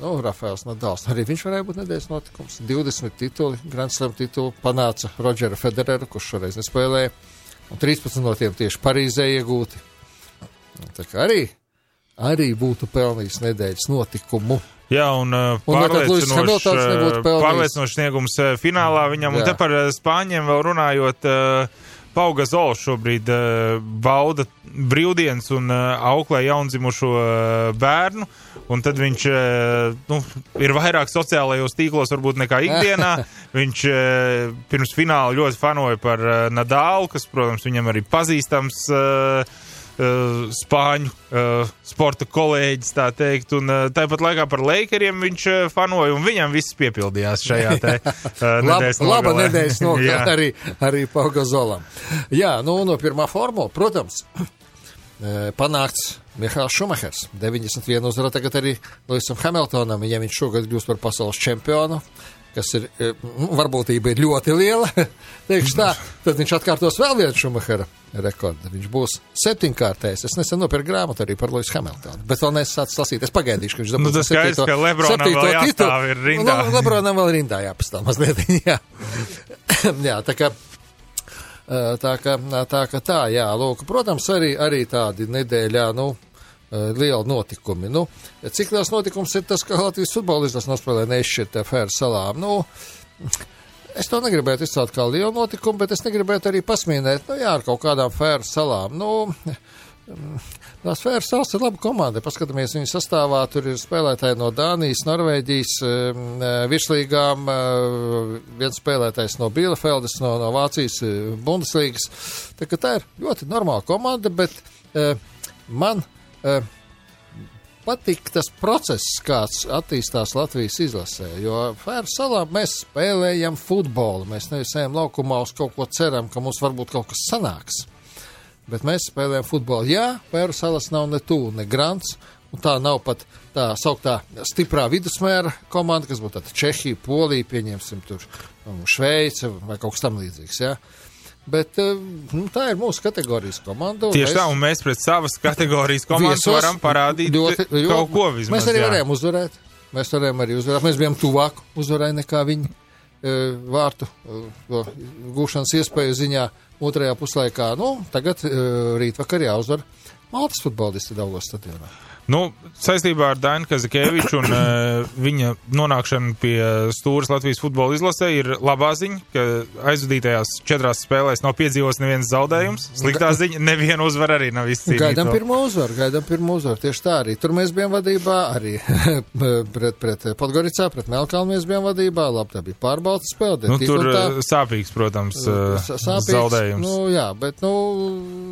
nu, Rafaels Nadals, arī viņš varēja būt nedēļas notikums. 20 tituli, Grand Slam titulu panāca Rodžera Federeru, kurš šoreiz nespēlēja. Un 13 no tiem tieši Parīzē iegūti. Tā kā arī, arī būtu pelnījis nedēļas notikumu. Jā, un, uh, Un pārliecinošs uh, pārliecinošs sniegums uh, finālā viņam. Un Jā. te par Spāņiem vēl runājot, uh, Pauga Zols šobrīd uh, bauda brīvdienas un uh, auklē jaundzimušo uh, bērnu. Un tad viņš nu, ir vairāk sociālajos tīklos, varbūt nekā ikdienā. viņš pirms fināla ļoti fanoja par Nadālu, kas, protams, viņam arī pazīstams. Uh, uh, spāņu uh, sporta kolēģis, tā teikt, un uh, tāpat laikā par Lakeriem viņš uh, fanoja, un viņam viss piepildījās šajā te uh, nedēļas laba nogalē. nedēļas Jā. nogalē arī, arī Paugazolam. Jā, nu, no pirmā formula, protams, panākts Mihāls Šumahers. 91 uzvara tagad arī Lewisam Hamiltonam, ja viņš šogad kļūs par pasaules čempionu. Kas ir, eh, nu, varbūtība ir ļoti liela, tā, tad viņš atkārtos vēl vienu Šumahera rekordu. Viņš būs septiņkārtējs. Es nesen nopirku grāmatu arī par Luisu Hamiltonu, bet vēl nesācu lasīt. Es pagaidīšu, ka viņš Nu, tas skaidrs, ka Lebronam vēl jāstāv ir rindā. Nu, Lebronam vēl rindā jāpastāv mazliet. jā. jā, tā kā. Tā kā, tā kā tā, jā, lūk, protams, arī, arī tādi nedēļā, nu, eh, liela notikumi. Nu, cik liels notikums ir tas, ka Latvijas futbolistas nospēlē neizšķirtā fēra salām? Nu, es to negribētu izcelt kā lielu notikumu, bet es negribētu arī pasmīnēt, nu jā, ar kaut kādām fēra salām. Nu, Tās Fēras salas ir laba komanda. Paskatāmies viņu sastāvā. Tur ir spēlētāji no Dānijas, Norvēģijas, um, eh, virslīgām, eh, viens spēlētājs no Bielefeldes, no, no Vācijas Bundeslīgas. Tā, tā ir ļoti normāla komanda, bet man eh, patīk tas process, kāds attīstās Latvijas izlasē. Jo Fēras salā mēs spēlējam futbolu. Mēs nevis ejam laukumā uz kaut ko ceram, ka mums varbūt kaut kas sanāks. Bet mēs spēlējam futbolu. Jā, Pēru salas nav ne tuvu, ne grants. Un tā nav pat tā sauktā stiprā vidusmēra komanda, kas būtu Čehija, Polija, pieņemsim, tur um, Šveice vai kaut kas tam līdzīgs. Jā. Bet eh, nu, tā ir mūsu kategorijas komanda. Tieši tā, un mēs pret savas kategorijas komandas viesos varam parādīt ļoti- jo kaut ko vismaz. Mēs arī jā. varējām uzvarēt. Mēs varējām arī uzvarēt. Mēs bijām tuvāk uzvarai nekā viņi e, vārtu gūšanas iespēju ziņā otrajā puslaikā. Nu, tagad rītvakar jāuzvar Maltas futbolisti Daugos stadionā. Nu, saistībā ar Dainu Kazakēviču un uh, viņa nonākšanu pie stūras Latvijas futbola izlasē ir labā ziņa, ka aizvadītajās četrās spēlēs nav piedzīvos neviens zaudējums. Sliktā ziņa, neviena uzvara arī nav izcīnīta. Gaidām pirmo uzvaru, gaidām pirmo uzvaru. Tieši tā arī. Tur mēs bijām vadībā, arī pret, pret Podgoricā, pret Melkalnu mēs bijām vadībā. Labi, tā bija pārbaudas spēle. Nu, tur tā. uh, sāpīgs, protams, sāpīgs. zaudējums. Nu, jā, bet, nu,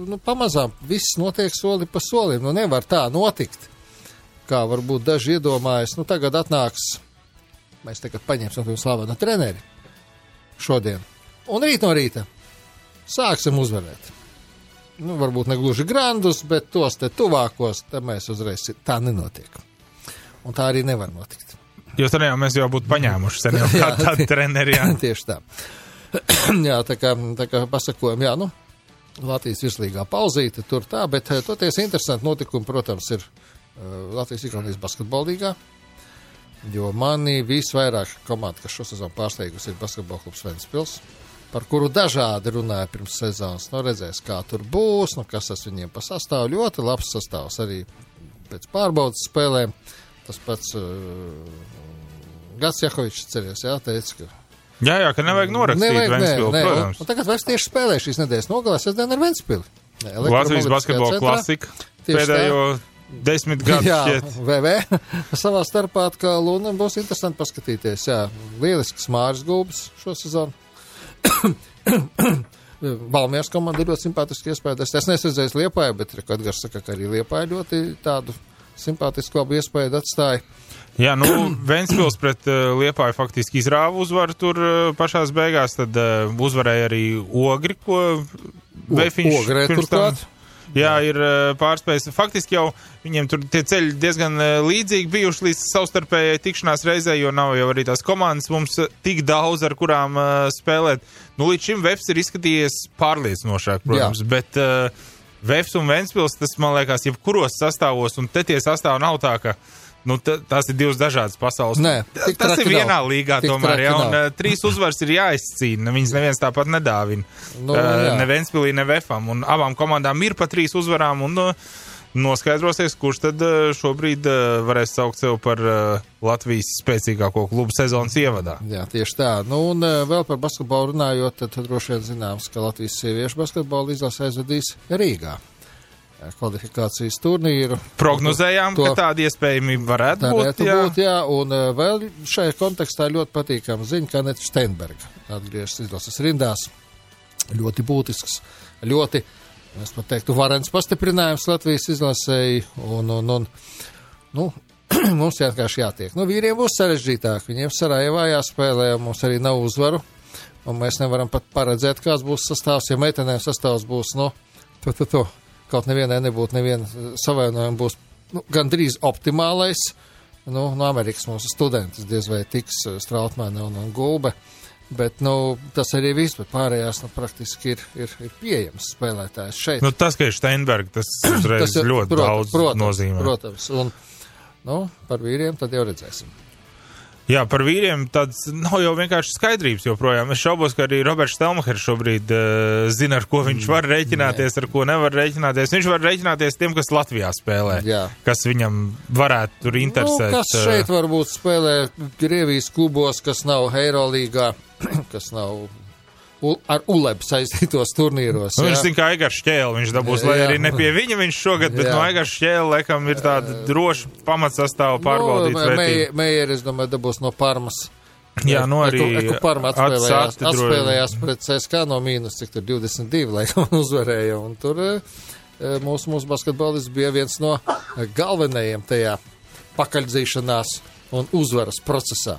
nu, pamazām viss notiek soli pa solim. Nu, nevar tā notikt, kā varbūt daži iedomājas. Nu, tagad atnāks, mēs tagad paņemsim pirms slavenu treneri šodien. Un rīt no rīta sāksim uzvarēt. Nu, varbūt ne gluži grandus, bet tos te tuvākos, te mēs uzreiz tā nenotiek. Un tā arī nevar notikt. Jo tad jau mēs jau būtu paņēmuši sen jau kādu tādu treneri. Jā. Tieši tā. jā, tā kā, tā kā pasakojam, jā, nu, Latvijas virslīgā pauzīte tur tā, bet eh, toties interesanti notikumi, protams, ir uh, Latvijas Igaunijas basketbolīgā, jo mani visvairāk komanda, kas šo sezonu pārsteigusi, ir basketbola klubs Ventspils, par kuru dažādi runāja pirms sezonas. Nu, redzēs, kā tur būs, nu, kas tas viņiem pa sastāvu. Ļoti labs sastāvs arī pēc pārbaudas spēlēm. Tas pats uh, Gats Jahovičs ceries, jā, teica, ka jā, jā, ka nevajag norakstīt Nevajag, nē, protams. un tagad vairs tieši spēlē šīs nedēļas nogalē sestdien ar Ventspili. Nē, Latvijas basketbola klasika pēdējo desmit gadus Jā, šķiet. VV savā starpā atkal, un būs interesanti paskatīties, jā, lielisks Māris Gulbis šo sezonu. Valmieras komanda ir ļoti simpātiski iespējas. Es nesredzēju Liepāju, bet Edgars saka, ka arī Liepāja ļoti tādu simpātisku labu iespēju atstāja. Jā, nu, Ventspils pret uh, Liepāju faktiski izrāva uzvaru tur uh, pašās beigās, tad uh, uzvarēja arī Ogri, ko Vefiņš Ogrē pirms tam- turklāt. Jā, ir uh, pārspējis. Faktiski jau viņiem tur tie ceļi diezgan uh, līdzīgi bijuši līdz savstarpējai tikšanās reizē, jo nav jau arī tās komandas mums uh, tik daudz, ar kurām spēlēt. Nu, līdz šim Vefs ir izskatījies pārliecinošāk, protams, Jā. bet uh, Vefs un Ventspils, tas man liekas, jebkuros sastāvos, un te tie sastāvi nav tā, ka. Nu, tās ir divas dažādas pasaules. Nē, tas ir vienā nav. līgā, Tik tomēr. Jā, un uh, trīs uzvaras ir jāizcīna. Viņas neviens tāpat nedāvina. Nu, Uh, ne Ventspilī, ne Vefam. Un abām komandām ir pa trīs uzvarām. Un, uh, Noskaidrosies, kurš tad šobrīd varēs saukt sev par Latvijas spēcīgāko klubu sezonas ievadā. Jā, tieši tā. Nu, un vēl par basketbolu runājot, tad, droši vien zināms, ka Latvijas sieviešu basketbola izlase aizvedīs Rīgā kvalifikācijas turnīru. Prognozējām, To- ka tāda iespējamība varētu Tā būt. varētu Jā. būt, jā, un uh, vēl šajā kontekstā ļoti patīkama ziņa, ka Anita Steinberga atgriežas izlases rindās. Ļoti būtisks, ļoti, es pat teiktu, varens pastiprinājums Latvijas izlasēji, un, un, un nu, mums vienkārši jātiek. Nu, vīriem būs sarežģītāk, viņiem Sarajevā jāspēlē, mums arī nav uzvaru, un mēs nevaram pat paredzēt, kāds būs sastāvs, ja meitenēm sastāvs būs, nu, to, to, to, kaut nevienai nebūtu neviena savainojuma būs nu, gandrīz optimālais. nu, no Amerikas mūsu studenti diez vai tiks eh, Strautmane un, un Gulbe. Bet nu, tas arī viss, bet pārējās nu, praktiski ir, ir, ir pieejams spēlētājs šeit. Nu, tas, ka ir Steinberg, tas uzreiz ir- ļoti protams, daudz protams, nozīmē. Protams, un nu, par vīriem tad jau redzēsim. Jā, par vīriem tāds nav jau vienkārši skaidrības joprojām. Es šaubos, ka arī Roberts Stelmachers šobrīd uh, zina, ar ko Mm, viņš var rēķināties, ar ko nevar rēķināties. Viņš var rēķināties tiem, kas Latvijā spēlē, Jā. kas viņam varētu tur interesēt. Nu, kas uh, šeit varbūt spēlē Krievijas klubos, kas nav Eirolīgā, kas nav u, ar ULEB saistītos turnīros? Nu, jā. viņš zina, kā Aigars Šķēle viņš dabūs, lai Jā. arī ne pie viņa viņš šogad, bet Jā. no Aigars Šķēle, laikam, ir tāda droša pamatsastāva pārbaudīta Nu. Meijer, es domāju, dabūs no Parmas. Jā, nu arī eko Parma atspēlējās, droši. atspēlējās pret CSK no mīnus, cik tur 22, laikam, uzvarēja. Un tur eh, mūsu, mūsu basketbolists bija viens no eh, galvenajiem tajā pakaļdzīšanās un uzvaras procesā.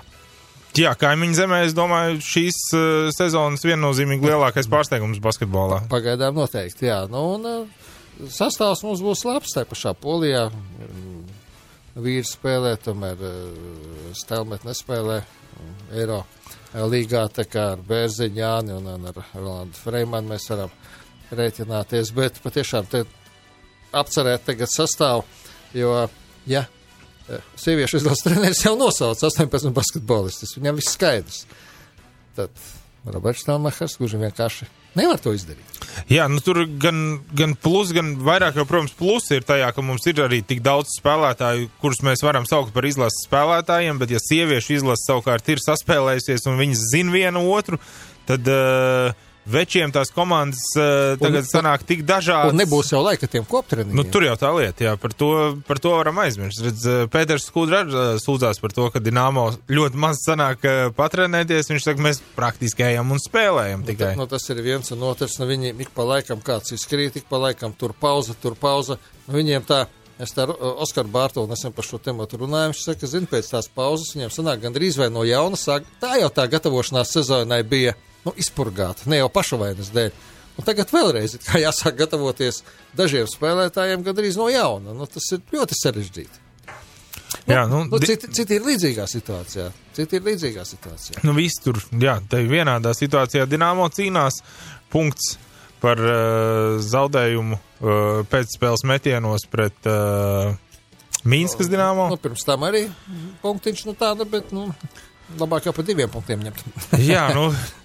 Jā, kaimiņu zemē, es domāju, šīs uh, sezonas viennozīmīgi lielākais pārsteigums basketbolā. Pagaidām noteikti, jā. Nu, un, eh, sastāvs mums būs labs tajā pašā polijā. Vīri spēlē, tomēr eh, Stelmet nespēlē Eiro līgā, tā kā ar Bērziņu Jāni un, un ar Rolandu Freimanu mēs varam rēķināties, bet patiešām te apcerēt tagad sastāvu, jo, ja sieviešu izlases treneris jau nosauc 18 basketbolistus, viņam viss skaidrs. Tad Roberts Stelmachers gluži vienkārši nevar to izdarīt. Jā, nu tur gan, gan plus, gan vairāk jau, protams, plusi ir tajā, ka mums ir arī tik daudz spēlētāju, kurus mēs varam saukt par izlases spēlētājiem, bet ja sieviešu izlase savukārt ir saspēlējusies un viņas zina vienu otru, tad uh, večiem tās komandas uh, tagad Un- sanāk tik dažādas. Un nebūs jau laika tiem koptreniem. Nu, tur jau tā lieta, jā, par to, par to varam aizmirst. Redz, eh, Pēters Skudra arī sūdzās par to, ka Dienāmo ļoti maz sanāk eh, patrenēties. Viņš saka, mēs praktiski ejam un spēlējam tikai. Nu, tas ir viens un otrs. Nu, viņiem ik pa laikam kāds izkrīt, ik pa laikam tur pauza, tur pauza. Nu, viņiem tā, es ar Oskaru Bārtolu nesen par šo tematu runāju. Viņš saka, zina, pēc tās pauzes viņiem sanāk gandrīz vai no jauna sāk. Tā jau tā gatavošanās sezonai bija nu, izpurgāta, ne jau pašavainas dēļ. Un tagad vēlreiz jāsāk gatavoties dažiem spēlētājiem gandrīz no jauna. Nu, tas ir ļoti sarežģīti. Jā, nu, Nu, citi, citi ir līdzīgā situācijā. Citi ir līdzīgā situācijā. Nu, viss tur, jā, te vienādā situācijā Dienāmo cīnās. Punkts par uh, zaudējumu uh, pēcspēles metienos pret uh, Mīnskas Dienāmo. Nu, pirms tam arī punktiņš, nu tāda, bet, nu, labāk jau par diviem punktiem ņemt. Jā, nu.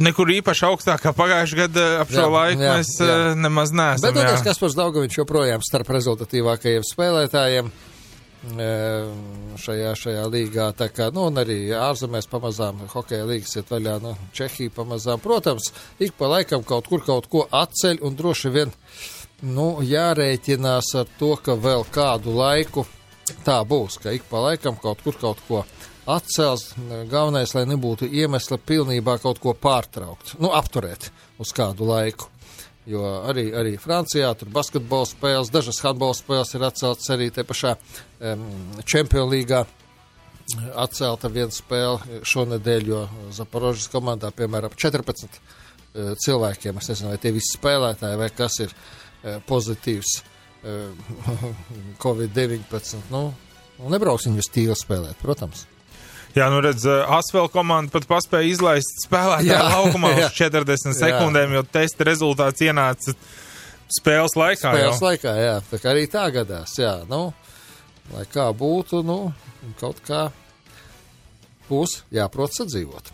Nekur īpaši augstāk kā pagājušajā gadā ap šo Jā, laiku jā, mēs jā. uh, nemaz neesam. Bet tas jā. Kaspars Daugovičs joprojām starp rezultatīvākajiem spēlētājiem e, šajā, šajā līgā. Tā kā, nu, un arī ārzemēs pamazām hokeja līgas iet vaļā, nu, Čehija pamazām. Protams, ik pa laikam kaut kur kaut ko atceļ un droši vien, nu, jārēķinās ar to, ka vēl kādu laiku tā būs, ka ik pa laikam kaut kur kaut ko atcels. Galvenais, lai nebūtu iemesla pilnībā kaut ko pārtraukt, nu, apturēt uz kādu laiku. Jo arī, arī Francijā tur basketbola spēles, dažas handbola spēles ir atceltas arī te pašā um, Champions līgā. Atcelta viena spēle šonadēļ, jo Zaporožas komandā, piemēram, 14 uh, cilvēkiem, es nezinu, vai tie visi spēlētāji vai kas ir uh, pozitīvs uh, Covid-19. Nu, nu, nebrauksim jūs tīri spēlēt, protams. Jā, nu redz, Asvel komanda pat paspēja izlaist spēlētāju laukumā uz 40 sekundēm, jo testa rezultāts ienāca spēles laikā. Spēles jau. laikā, jā, tā kā arī tā gadās, jā, nu, lai kā būtu, nu, kaut kā būs jāprot sadzīvot.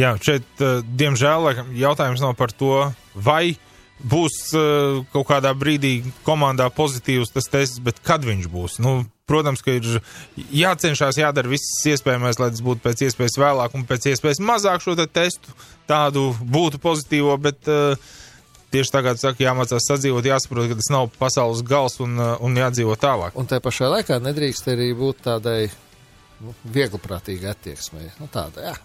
Jā, šeit, uh, diemžēl, jautājums nav par to, vai būs uh, kaut kādā brīdī komandā pozitīvs tas tests, bet kad viņš būs. Nu, protams, ka ir jācenšas, jādara viss iespējamais, lai tas būtu pēc iespējas vēlāk un pēc iespējas mazāk šo te testu tādu būtu pozitīvo, bet uh, tieši tagad saka, jāmācās sadzīvot, jāsaprot, ka tas nav pasaules gals un, uh, un jādzīvo tālāk. Un te pašā laikā nedrīkst arī būt tādai nu, viegliprātīgai attieksmei. Nu, tāda, jā.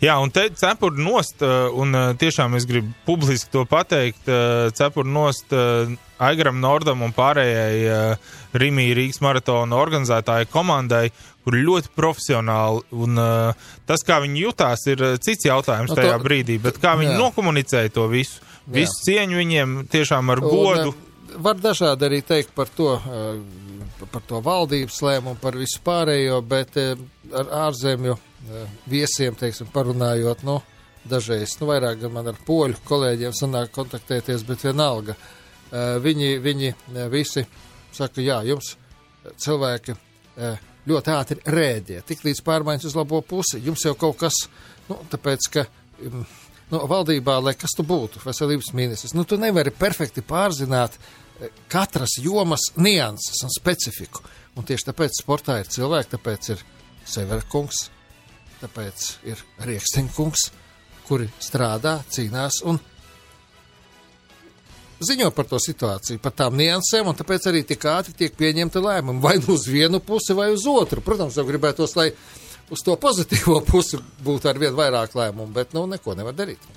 Jā, un te cepuri nost, uh, un tiešām es gribu publiski to pateikt, cepuri nost Aigaram Nordam un pārējai uh, Rimī Rīgas maratona organizētāja komandai, kur ļoti profesionāli, un uh, tas, kā viņi jutās, ir uh, cits jautājums to- tajā brīdī, bet kā viņi jā. nokomunicēja to visu, visu cieņu viņiem tiešām ar godu. Un, eh, var dažādi arī teikt par to. eh, par to valdības lēmumu, par visu pārējo, bet eh, ar ārzemju eh, viesiem, teiksim, parunājot, nu, dažreiz, nu, vairāk gan man ar poļu kolēģiem sanāk kontaktēties, bet vienalga. Eh, Viņi, viņi eh, visi saka, jā, jums eh, cilvēki eh, ļoti ātri rēģē, tik līdz pārmaiņas uz labo pusi. Jums jau kaut kas, nu, tāpēc, ka. mm, Nu, valdībā, lai kas tu būtu, veselības ministrs, nu, tu nevari perfekti pārzināt eh, katras jomas nianses un specifiku. Un tieši tāpēc sportā ir cilvēki, tāpēc ir Severkungs, tāpēc ir Rieksniņkungs, kuri strādā, cīnās un ziņo par to situāciju, par tām niansēm, un tāpēc arī tik ātri tiek pieņemta lēmuma vai nu uz vienu pusi, vai uz otru. Protams, jau gribētos, lai uz to pozitīvo pusi būtu ar vien vairāk lēmumu, bet nu neko nevar darīt.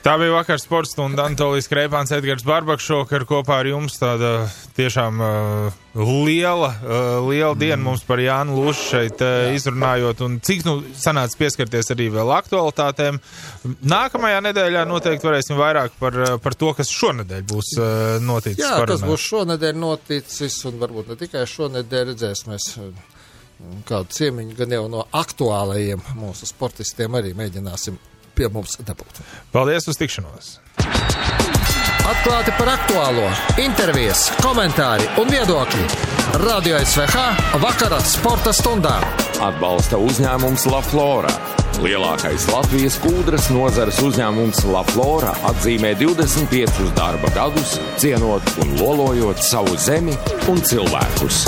Tā bija vakar sports stunda Antolijas Kreipāns, Edgars Barbaks šokar kopā ar jums. Tāda tiešām uh, liela, uh, liela diena mums par Jānu Lūšu šeit uh, izrunājot un cik nu sanāca pieskarties arī vēl aktualitātēm. Nākamajā nedēļā noteikti varēsim vairāk par, uh, par to, kas šonedēļ būs uh, noticis. Jā, kas parunāt. būs šonadēļ noticis, un varbūt ne tikai šonadēļ redzēsimies eh, kādu ciemiņu, gan jau no aktuālajiem mūsu sportistiem arī mēģināsim pie mums dabūt. Paldies uz tikšanos! Atklāti par aktuālo, intervijas, komentāri un viedokļi. Radio SVH vakarā sporta stundā. Atbalsta uzņēmums La Flora. Lielākais Latvijas kūdras nozares uzņēmums La Flora atzīmē 25 darba gadus, cienot un lolojot savu zemi un cilvēkus.